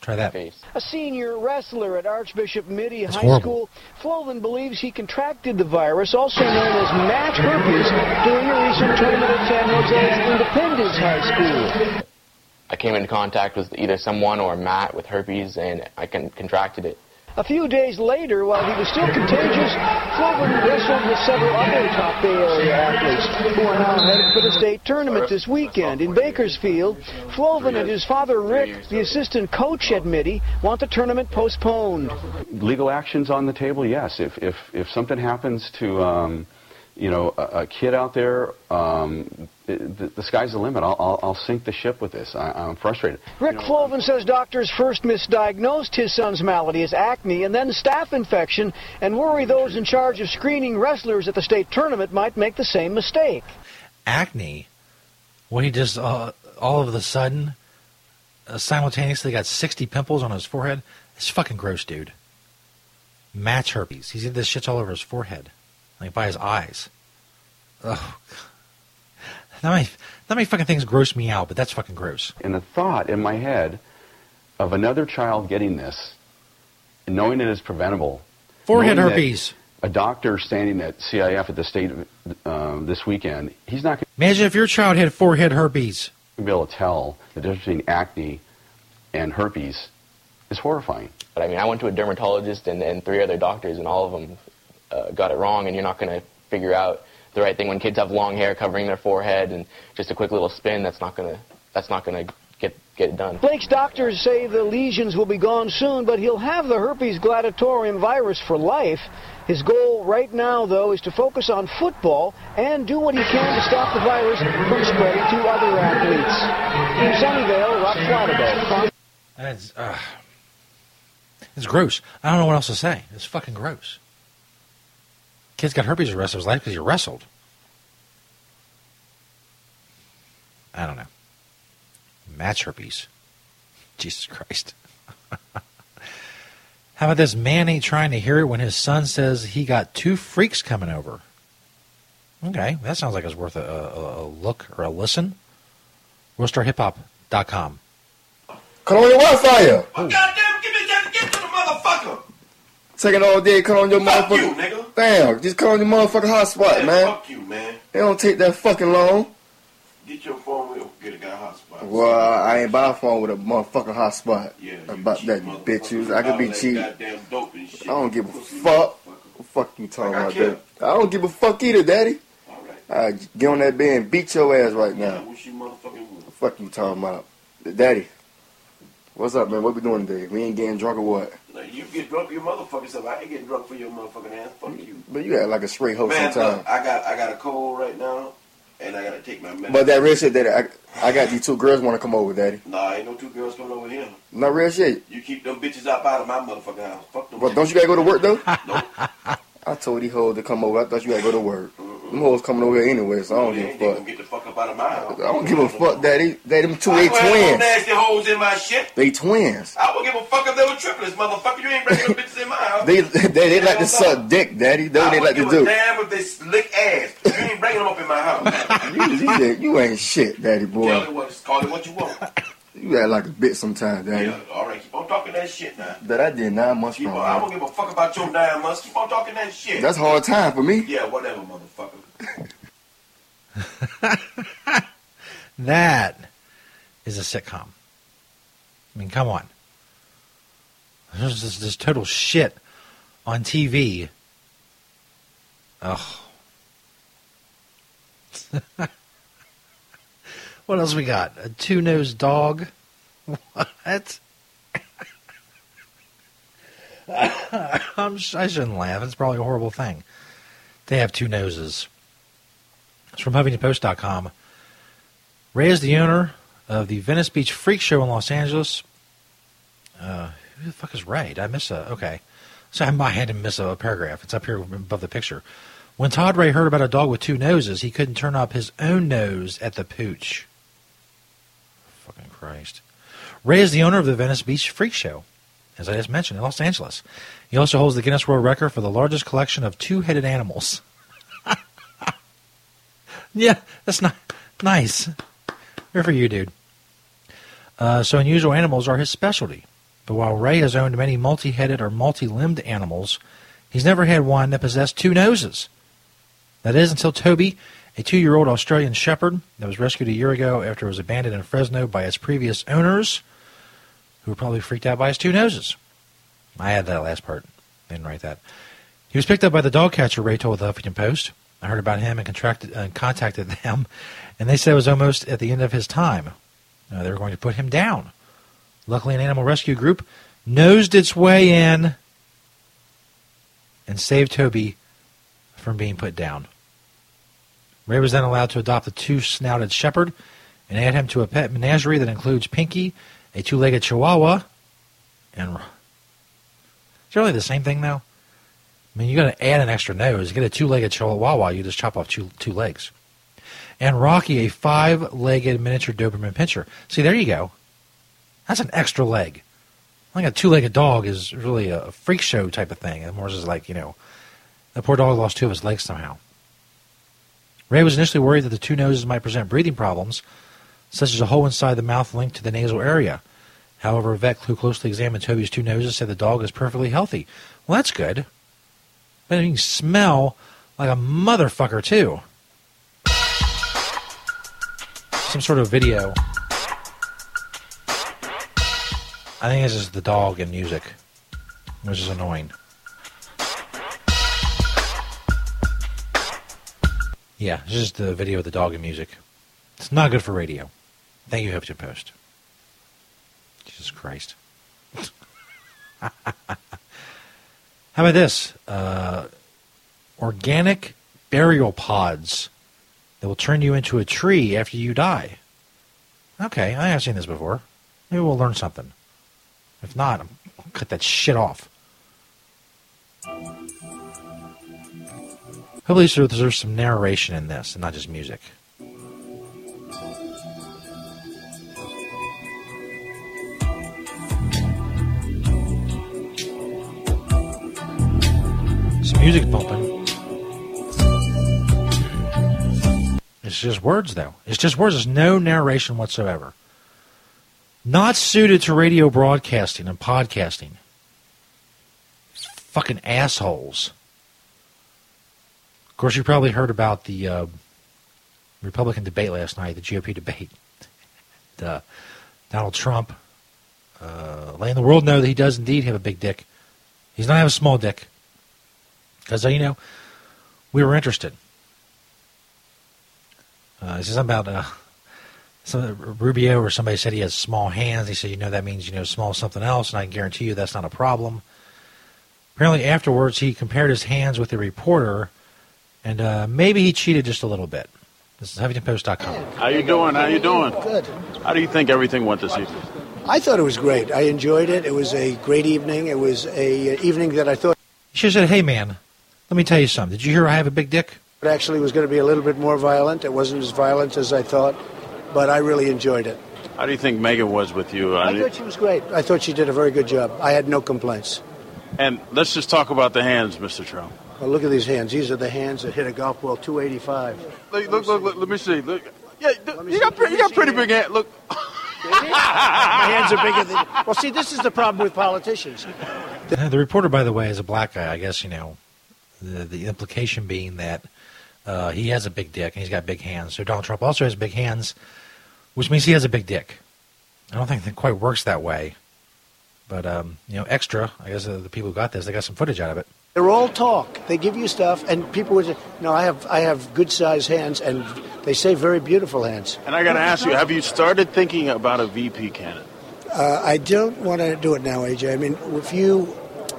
Try that. face. A senior wrestler at Archbishop Mitty That's High horrible. School, Flovin believes he contracted the virus, also known as match herpes, during a recent tournament at San Jose's Independence High School. I came into contact with either someone or mat with herpes, and I con- contracted it. A few days later, while he was still contagious, Flovin wrestled with several other top Bay Area athletes who are now headed for the state tournament this weekend. In Bakersfield, Flovin and his father Rick, the assistant coach at Mitty, want the tournament postponed. legal actions on the table, yes. If if if something happens to um, you know a, a kid out there, um, the, the sky's the limit. I'll, I'll I'll sink the ship with this. I, I'm frustrated. Rick Flovin says doctors first misdiagnosed his son's malady as acne and then staph infection and worry those in charge of screening wrestlers at the state tournament might make the same mistake. Acne, when he just uh, all of a sudden uh, simultaneously got 60 pimples on his forehead. It's fucking gross, dude. Match herpes. He's got this shit's all over his forehead, like by his eyes. Ugh. That many, that many fucking things gross me out, but that's fucking gross. And the thought in my head of another child getting this, and knowing it is preventable. Forehead herpes. A doctor standing at CIF at the state um, this weekend, he's not going to. Imagine if your child had forehead herpes. to be able to tell the difference between acne and herpes. Is horrifying. But I mean, I went to a dermatologist and, and three other doctors, and all of them uh, got it wrong. And you're not going to figure out the right thing when kids have long hair covering their forehead and just a quick little spin. That's not going to that's not going to get get it done. Blake's doctors say the lesions will be gone soon, but he'll have the herpes gladiatorum virus for life. His goal right now, though, is to focus on football and do what he can to stop the virus from spreading to other athletes. In Sunnyvale, Rob Flatibo. That's, uh, it's gross. I don't know what else to say. It's fucking gross. Kid's got herpes the rest of his life because he wrestled. I don't know. Match herpes. Jesus Christ. How about this man ain't trying to hear it when his son says he got two freaks coming over? Okay, that sounds like it's worth a, a, a look or a listen. WorldStarHipHop.com. Cut on your Wi-Fi. here. Goddamn, give me that, get to the motherfucker. Taking all day, cut on your Fuck motherfucker. you, nigga. Damn, just cut on your motherfucker hotspot, Man, man. Fuck you, man. It don't take that fucking long. Get your phone. We'll get a guy hotspot. Well, I ain't buy a phone with a motherfucking hotspot. Yeah, About that bitches. I could be cheap. Dope and shit. I don't give a fuck. What fuck you talking I about, daddy? I don't give a fuck either, daddy. All right. I get on that bed and beat your ass right Yeah, now. wish you motherfucking. The fuck you talking about? Daddy, what's up, man? What we doing today? We ain't getting drunk or what? Like, you get drunk for your motherfucking self. I ain't getting drunk for your motherfucking ass. Fuck you. But you act like a straight hoe Man, sometimes. look, I got I got a cold right now, and I gotta take my medicine. But that real shit, that I, I got these two girls want to come over, daddy. Nah, ain't no two girls coming over here. Not real shit. You keep them bitches up out of my motherfucking house. Fuck them. But don't you gotta go to work though? Nope. I told these hoes to come over. I thought you gotta go to work. Mm-hmm. Them hoes coming over here anyway, so I don't They give ain't a gonna fuck. get the fuck up out of my house. I don't give a fuck, daddy. They them two, I they swear there's no twins. nasty hoes in my shit. They twins. I would give a fuck if they were triplets, motherfucker. You ain't bringing them bitches in my house. They they, they like to suck dick, daddy. That's what they like to give do. damn if they slick ass. You ain't bringing them up in my house. You, you, you ain't shit, daddy Tell boy. it what, call it what you want. You act like a bitch sometimes, daddy. Yeah, all right, keep on talking that shit now. That I did nine months Keep from on, I now. don't give a fuck about your nine months. Keep on talking that shit. That's hard time for me. Yeah, whatever, motherfucker. That is a sitcom. I mean, come on. There's this, this total shit on TV. Ugh. what else we got? A two nosed dog? What? I'm, I shouldn't laugh. It's probably a horrible thing. They have two noses. It's from HuffingtonPost.com. Ray is the owner of the Venice Beach Freak Show in Los Angeles. Uh, who the fuck is Ray? Did I miss a? Okay. So I might had to miss a paragraph. It's up here above the picture. When Todd Ray heard about a dog with two noses, he couldn't turn up his own nose at the pooch. Christ. Ray is the owner of the Venice Beach Freak Show, as I just mentioned, in Los Angeles. He also holds the Guinness World Record for the largest collection of two headed animals. yeah, that's not nice. Good for you, dude. Uh, so unusual animals are his specialty. But while Ray has owned many multi-headed or multi-limbed animals, he's never had one that possessed two noses. That is until Toby, a two-year-old Australian shepherd that was rescued a year ago after it was abandoned in Fresno by its previous owners, who were probably freaked out by his two noses. I had that last part. Didn't write that. He was picked up by the dog catcher, Ray told the Huffington Post. I heard about him and contracted, uh, contacted them, and they said it was almost at the end of his time. Uh, they were going to put him down. Luckily, an animal rescue group nosed its way in and saved Toby from being put down. Ray was then allowed to adopt a two-snouted shepherd and add him to a pet menagerie that includes Pinky, a two-legged Chihuahua, and it's really the same thing though. I mean, you got to add an extra nose. Get a two-legged Chihuahua, you just chop off two two legs. And Rocky, a five-legged miniature Doberman Pinscher. See, there you go. That's an extra leg. I think a two-legged dog is really a freak show type of thing. And more is like, you know, the poor dog lost two of his legs somehow. Ray was initially worried that the two noses might present breathing problems, such as a hole inside the mouth linked to the nasal area. However, a vet who closely examined Toby's two noses said the dog is perfectly healthy. Well, that's good. But he can smell like a motherfucker, too. Some sort of video. I think this is the dog and music, which is annoying. Yeah, this is the video of the dog and music. It's not good for radio. Thank you, Huffington Post. Jesus Christ. How about this? Uh, organic burial pods that will turn you into a tree after you die. Okay, I have seen this before. Maybe we'll learn something. If not, I'll cut that shit off. Hopefully, there's some narration in this and not just music. Some music bumping. It's just words, though. It's just words. There's no narration whatsoever. Not suited to radio broadcasting and podcasting. Fucking assholes. Of course, you probably heard about the uh, Republican debate last night, the GOP debate. uh, Donald Trump uh, letting the world know that he does indeed have a big dick. He's not have a small dick. Because, uh, you know, we were interested. Uh, this is about uh, some, Rubio or somebody said he has small hands. He said, you know, that means, you know, small something else, and I can guarantee you that's not a problem. Apparently, afterwards, he compared his hands with a reporter, and uh, maybe he cheated just a little bit. This is HuffingtonPost.com. How you doing? How you doing? Good. How do you think everything went this evening? I thought it was great. I enjoyed it. It was a great evening. It was a uh, evening that I thought She said, hey, man, let me tell you something. Did you hear I have a big dick? it actually was going to be a little bit more violent. It wasn't as violent as I thought, but I really enjoyed it. How do you think Megyn was with you? I thought she was great. I thought she did a very good job. I had no complaints. and let's just talk about the hands, Mr. Trump. Well, look at these hands. These are the hands that hit a golf ball 285. Look, look, look, look let me see. Look, yeah, th- you got, pre- you got pretty big hands. Look, My hands are bigger than. Well, see, this is the problem with politicians. The reporter, by the way, is a black guy. I guess you know the the implication being that uh, he has a big dick and he's got big hands. So Donald Trump also has big hands, which means he has a big dick. I don't think it quite works that way, but um, you know, extra. I guess uh, the people who got this, they got some footage out of it. They're all talk. They give you stuff, and people would say, "No, I have I have good sized hands, and they say very beautiful hands." And I got to ask you, have you started thinking about a VP candidate? Uh, I don't want to do it now, AJ. I mean, if you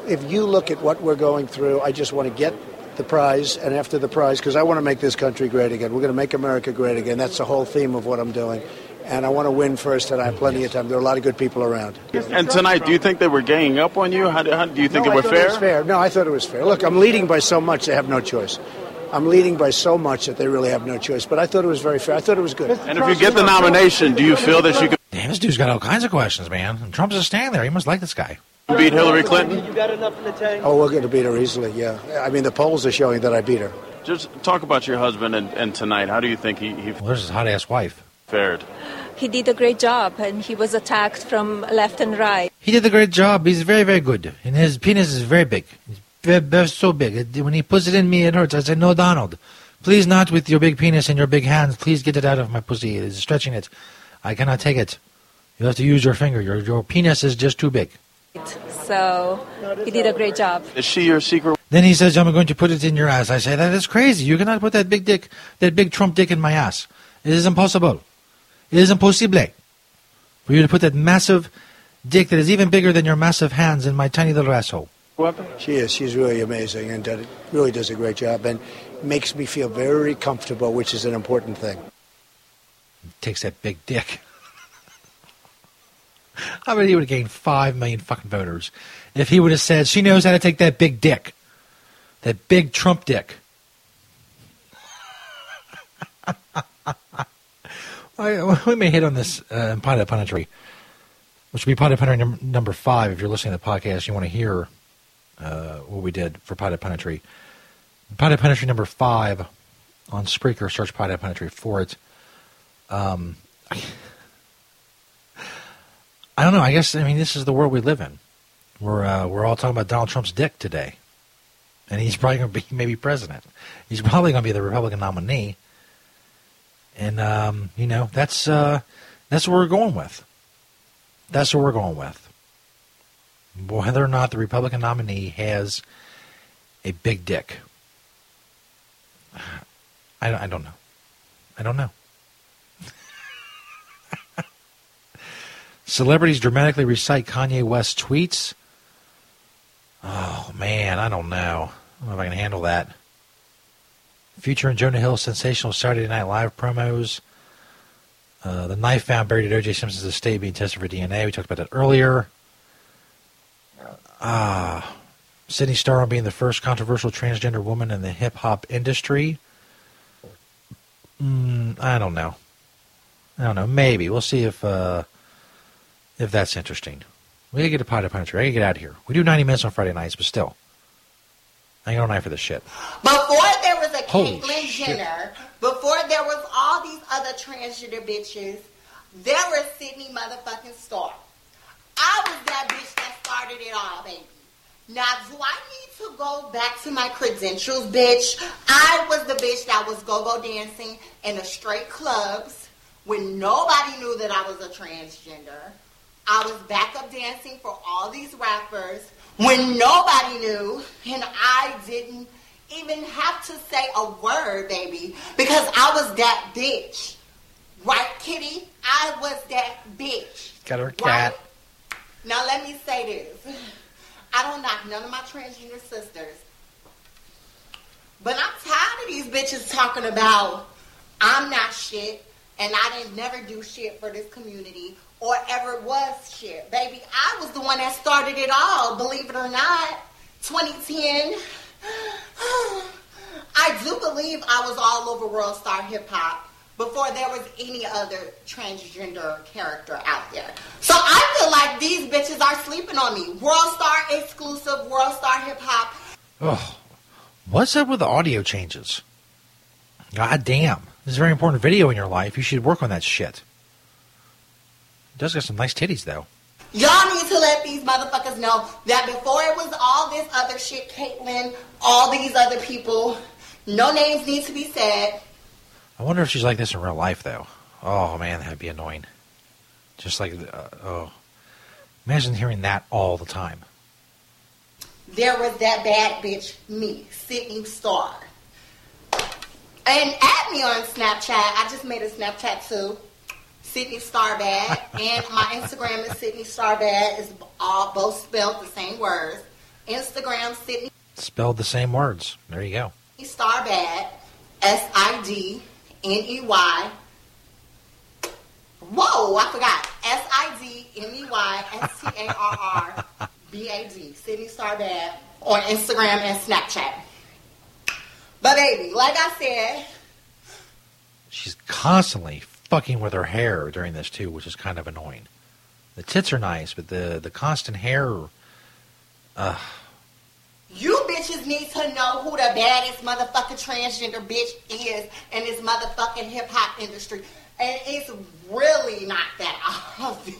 if you look at what we're going through, I just want to get the prize, and after the prize, because I want to make this country great again. We're going to make America great again. That's the whole theme of what I'm doing. And I want to win first, and I have plenty of time. There are a lot of good people around. And tonight, do you think they were ganging up on you? How do, how, do you think no, it I was fair? It was fair. No, I thought it was fair. Look, I'm leading by so much; they have no choice. I'm leading by so much that they really have no choice. But I thought it was very fair. I thought it was good. And if you get the nomination, do you feel that you could Damn, this dude's got all kinds of questions, man. And Trump's just standing there. He must like this guy. beat Hillary Clinton? You got enough in the tank? Oh, we're going to beat her easily. Yeah, I mean the polls are showing that I beat her. Just talk about your husband and, and tonight. How do you think he, he Well, there's his hot ass wife. Fared? He did a great job, and he was attacked from left and right. He did a great job. He's very, very good. And his penis is very big. It's very, very, so big. When he puts it in me, it hurts. I said, no, Donald. Please not with your big penis and your big hands. Please get it out of my pussy. It is stretching it. I cannot take it. You have to use your finger. Your, your penis is just too big. So he did a great job. Is she your secret? Then he says, I'm going to put it in your ass. I say, that is crazy. You cannot put that big dick, that big Trump dick in my ass. It is impossible. It is impossible for you to put that massive dick that is even bigger than your massive hands in my tiny little asshole. She is. She's really amazing and uh, really does a great job and makes me feel very comfortable, which is an important thing. Takes that big dick. I bet he would have gained five million fucking voters if he would have said she knows how to take that big dick, that big Trump dick. I, we may hit on this uh, in Pothead Punditry, which would be Pothead Punditry num- number five. If you're listening to the podcast, you want to hear uh, what we did for Pothead Punditry. Pothead Punditry number five on Spreaker. Search Pothead Punditry for it. Um, I don't know. I guess I mean this is the world we live in. We're uh, we're all talking about Donald Trump's dick today, and he's probably going to be maybe president. He's probably going to be the Republican nominee, and um, you know that's uh, that's what we're going with. That's what we're going with. Whether or not the Republican nominee has a big dick, I, I don't know. I don't know. Celebrities dramatically recite Kanye West tweets. Oh man, I don't know. I don't know if I can handle that. Future and Jonah Hill sensational Saturday Night Live promos. Uh, the knife found buried at O.J. Simpson's estate being tested for DNA. We talked about that earlier. Ah, Sydney Starr being the first controversial transgender woman in the hip hop industry. Mm, I don't know. I don't know. Maybe we'll see if uh, if that's interesting. We gotta get a pot of puncher. I gotta get out of here. We do 90 minutes on Friday nights, but still, I ain't got no night for this shit. Before there was Holy Caitlyn. Jenner, before there was all these other transgender bitches, there was Sydney motherfucking Star. I was that bitch that started it all, baby. Now, do I need to go back to my credentials, bitch? I was the bitch that was go-go dancing in the straight clubs when nobody knew that I was a transgender. I was backup dancing for all these rappers when nobody knew, and I didn't even have to say a word, baby, because I was that bitch. Right, Kitty? I was that bitch. Got her cat. Now let me say this. I don't knock none of my transgender sisters. But I'm tired of these bitches talking about I'm not shit and I didn't never do shit for this community or ever was shit. Baby, I was the one that started it all, believe it or not. 2010. I do believe I was all over World Star Hip Hop before there was any other transgender character out there. So I feel like these bitches are sleeping on me. World Star exclusive, World Star Hip Hop. Oh, what's up with the audio changes? God damn. This is a very important video in your life. You should work on that shit. It Does got some nice titties though. Y'all need to let these motherfuckers know that before it was all this other shit, Caitlyn, all these other people, no names need to be said. I wonder if she's like this in real life though. Oh man, that'd be annoying. Just like uh, oh, imagine hearing that all the time. There was that bad bitch, me, Sydney Starr. And add me on Snapchat. I just made a Snapchat too. Sydney Starbad. and my Instagram is Sydney Starbad. It's all both spelled the same words. Instagram Sydney Spelled the same words. There you go. Starbad. S I D N E Y. Whoa, I forgot. S I D N E Y S T A R R B A D. Sydney Starbad on Instagram and Snapchat. But baby, like I said, She's constantly fucking with her hair during this too, which is kind of annoying. The tits are nice, but the the constant hair. Uh, you bitches need to know who the baddest motherfucking transgender bitch is in this motherfucking hip hop industry. And it's really not that obvious.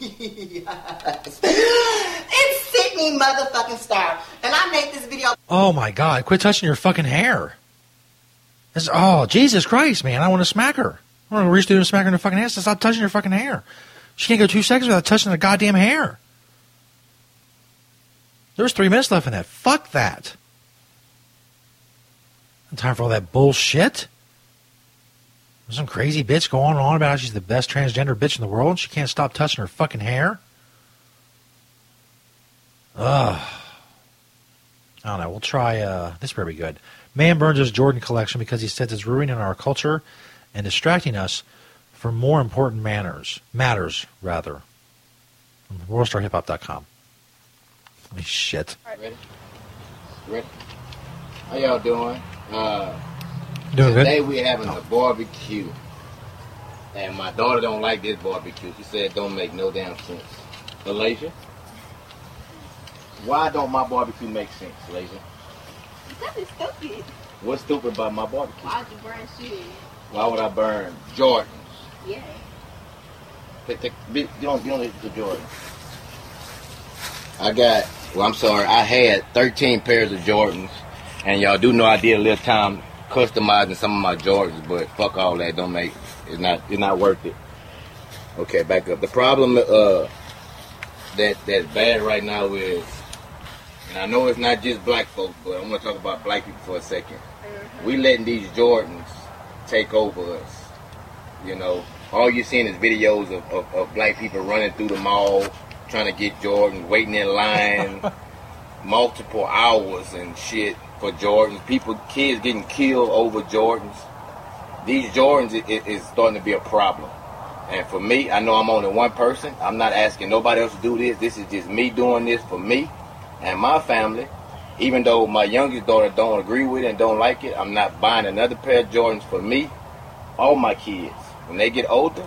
it's Sydney motherfucking Starr. And I made this video. oh my god! Quit touching your fucking hair. Oh Jesus Christ, man! I want to smack her. I want to reach through and smack her in the fucking ass. Stop touching her fucking hair. She can't go two seconds without touching the goddamn hair. There's three minutes left in that. Fuck that. No time for all that bullshit. Some crazy bitch going on about how she's the best transgender bitch in the world and she can't stop touching her fucking hair. Ugh. I don't know. We'll try. Uh, this better be good. Man burns his Jordan collection because he says it's ruining our culture and distracting us from more important manners. Matters, rather. WorldStarHipHop.com. Holy shit. Ready? Ready? How y'all doing? Uh, Doing good. today we're having a barbecue. And my daughter don't like this barbecue. She said it don't make no damn sense. Malaysia? Why don't my barbecue make sense, Malaysia? That is stupid. What's stupid about my barbecue? Why'd you burn shit? Why would I burn Jordans? Yeah. Take, take, be- you don't, you don't need the Jordan. I got, well, I'm sorry, I had 13 pairs of Jordans, and y'all do know I did a little time customizing some of my Jordans, but fuck all that, don't make, it's not, it's not worth it. Okay, back up. The problem, uh, that, that's bad right now is, and I know it's not just black folks, but I'm gonna talk about black people for a 2nd We letting these Jordans take over us. You know, all you're seeing is videos of, of, of black people running through the mall trying to get Jordans, waiting in line multiple hours and shit for Jordans. People, kids getting killed over Jordans. These Jordans i- i- is starting to be a problem. And for me, I know I'm only one person. I'm not asking nobody else to do this. This is just me doing this for me and my family. Even though my youngest daughter don't agree with it and don't like it, I'm not buying another pair of Jordans for me all my kids. When they get older,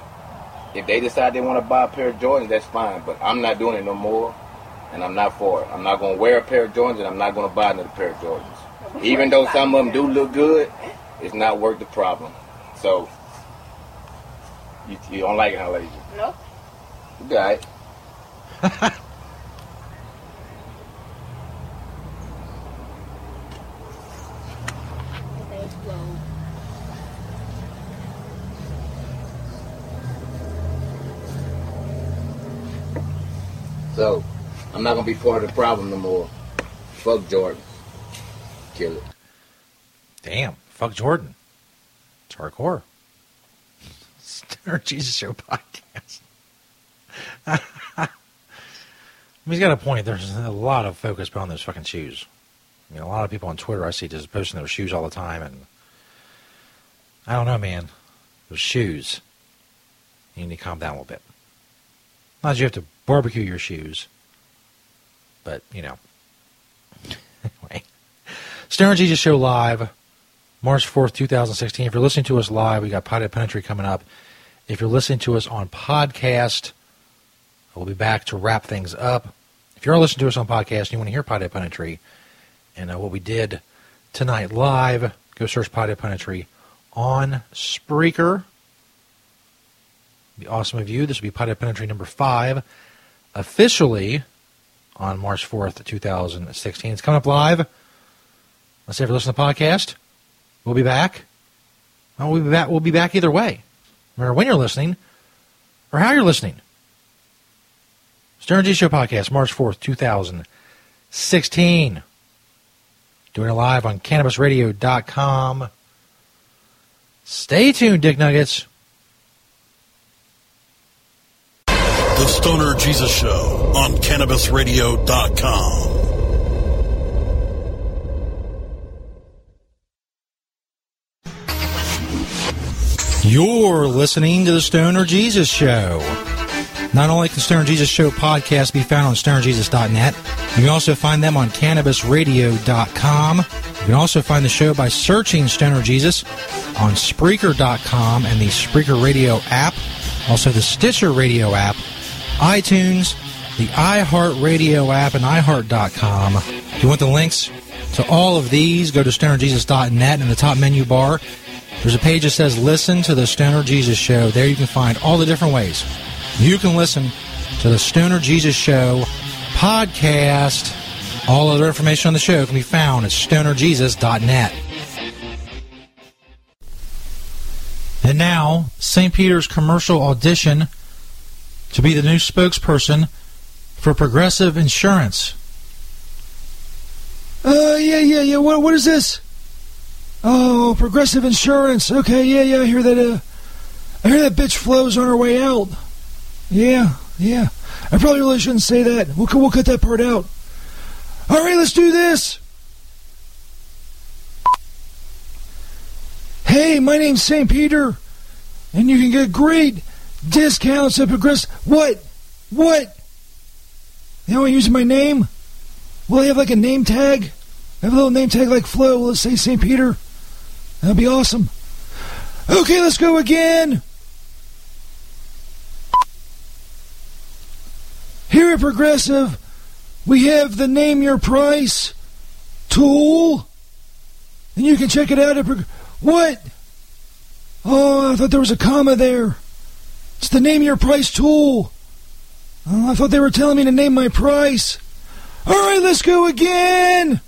if they decide they want to buy a pair of Jordans, that's fine. But I'm not doing it no more, and I'm not for it. I'm not going to wear a pair of Jordans, and I'm not going to buy another pair of Jordans. Even though some of them do look good, it's not worth the problem. So, you, you don't like it, huh, lady? No. You got it. So, I'm not to be part of the problem no more. Fuck Jordan. Kill it. Damn. Fuck Jordan. It's hardcore. Stoner Jesus Show podcast. He's got a point. There's a lot of focus put on those fucking shoes. I mean, a lot of people on Twitter I see just posting their shoes all the time, and I don't know, man. Those shoes. You need to calm down a little bit. Not you have to barbecue your shoes, but you know. anyway, Stoner Jesus Show live, March fourth, two thousand sixteen. If you're listening to us live, we got Pothead Punditry coming up. If you're listening to us on podcast, we'll be back to wrap things up. If you're listening to us on podcast and you want to hear Pothead Punditry and uh, what we did tonight live, go search Pothead Punditry on Spreaker. Be awesome of you. This will be Pothead Punditry number five, officially on March 4th, 2016. It's coming up live. Let's say if you listen to the podcast, we'll be back. Well, we'll be back. We'll be back either way, no matter when you're listening or how you're listening. Stoner Jesus Show podcast, March 4th, 2016. Doing it live on CannabisRadio.com. Stay tuned, Dick Nuggets. The Stoner Jesus Show on CannabisRadio.com. You're listening to the Stoner Jesus Show. Not only can the Stoner Jesus Show podcast be found on stonerjesus.net, you can also find them on cannabisradio.com. You can also find the show by searching Stoner Jesus on Spreaker.com and the Spreaker Radio app, also the Stitcher Radio app, iTunes, the iHeartRadio app, and iHeart.com. If you want the links to all of these, go to stonerjesus.net in the top menu bar. There's a page that says Listen to the Stoner Jesus Show. There you can find all the different ways you can listen to the Stoner Jesus Show podcast. All other information on the show can be found at stonerjesus.net. And now, St. Peter's commercial audition to be the new spokesperson for Progressive Insurance. Uh, yeah, yeah, yeah. What, what is this? Oh, Progressive Insurance. Okay, yeah, yeah. I hear that. Uh, I hear that bitch flows on her way out. Yeah, yeah. I probably really shouldn't say that. We'll, we'll cut that part out. All right, let's do this. Hey, my name's St. Peter, and you can get great discounts Progressive. What? What? They want using my name? Will they have like a name tag? I have a little name tag like Flo. Will it say St. Peter? That'd be awesome. Okay, let's go again. Here at Progressive, we have the Name Your Price tool. And you can check it out at What? Oh, I thought there was a comma there. It's the Name Your Price tool. Oh, I thought they were telling me to name my price. All right, let's go again.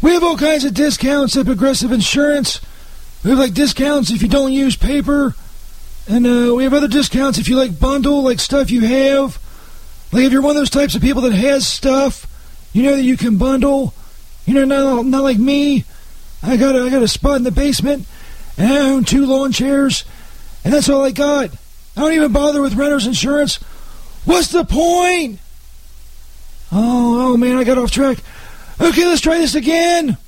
We have all kinds of discounts at Progressive Insurance. We have like discounts if you don't use paper. And uh, we have other discounts if you like bundle, like stuff you have. Like if you're one of those types of people that has stuff, you know that you can bundle. You know, not, not like me. I got a, I got a spot in the basement, and own two lawn chairs, and that's all I got. I don't even bother with renter's insurance. What's the point? Oh, oh man, I got off track. Okay, let's try this again.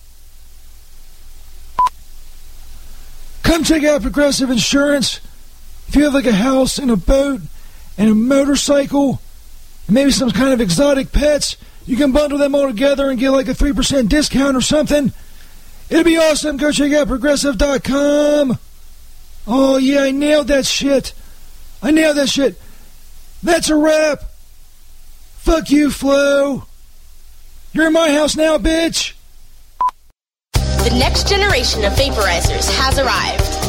Come check out Progressive Insurance. If you have like a house and a boat and a motorcycle, and maybe some kind of exotic pets, you can bundle them all together and get like a 3% discount or something. It'd be awesome. Go check out progressive.com. Oh, yeah, I nailed that shit. I nailed that shit. That's a wrap. Fuck you, Flo. You're in my house now, bitch. The next generation of vaporizers has arrived.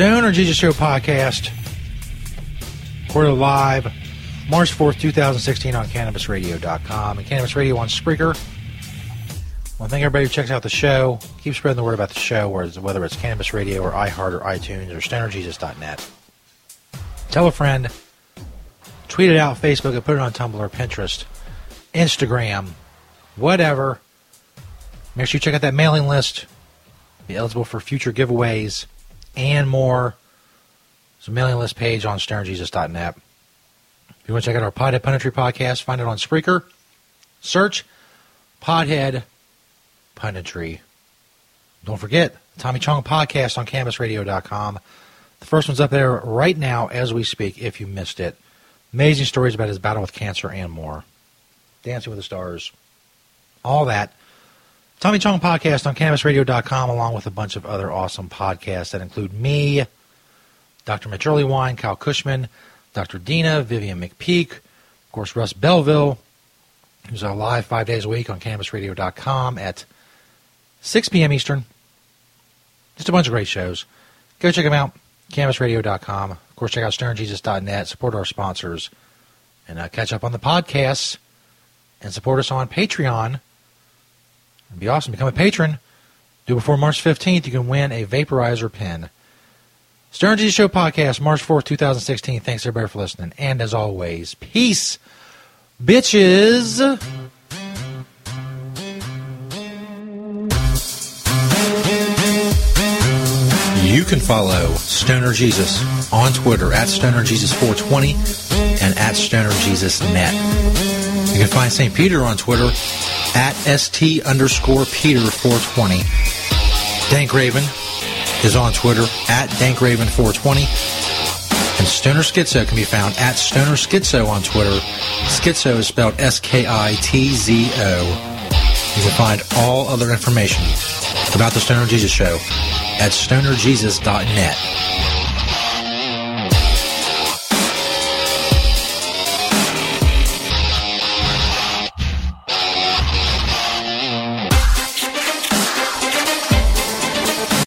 Stoner Jesus Show podcast. Recorded live March 4th, 2016 on CannabisRadio.com and Cannabis Radio on Spreaker. Well, thank everybody who checks out the show. Keep spreading the word about the show, whether it's Cannabis Radio or iHeart or iTunes or StonerJesus.net. Tell a friend. Tweet it out Facebook and put it on Tumblr, Pinterest, Instagram, whatever. Make sure you check out that mailing list. Be eligible for future giveaways and more. It's a mailing list page on stonerjesus.net. If you want to check out our Pothead Punditry podcast, find it on Spreaker. Search Pothead Punditry. Don't forget, Tommy Chong podcast on CannabisRadio.com. The first one's up there right now as we speak, if you missed it. Amazing stories about his battle with cancer and more. Dancing with the Stars. All that. Tommy Chong podcast on CannabisRadio.com, along with a bunch of other awesome podcasts that include me, Dr. Mitch Earleywine, Kyle Kushman, Dr. Dina, Vivian McPeak, of course, Russ Belville, who's live five days a week on CannabisRadio.com at 6 p.m. Eastern. Just a bunch of great shows. Go check them out, CannabisRadio.com. Of course, check out StonerJesus.net, support our sponsors, and uh, catch up on the podcasts, and support us on Patreon It'd be awesome. Become a patron. Do before March 15th. You can win a vaporizer pen. Stoner Jesus Show Podcast, March 4th, 2016. Thanks everybody for listening. And as always, peace, bitches. You can follow Stoner Jesus on Twitter at Stoner Jesus 420 and at Stoner Jesus Net. You can find St. Peter on Twitter at st underscore Peter 420. Dank Raven is on Twitter at Dank Raven 420. And Stoner Skitzo can be found at Stoner Skitzo on Twitter. Skitzo is spelled S K I T Z O. You can find all other information about the Stoner Jesus Show at stonerjesus.net.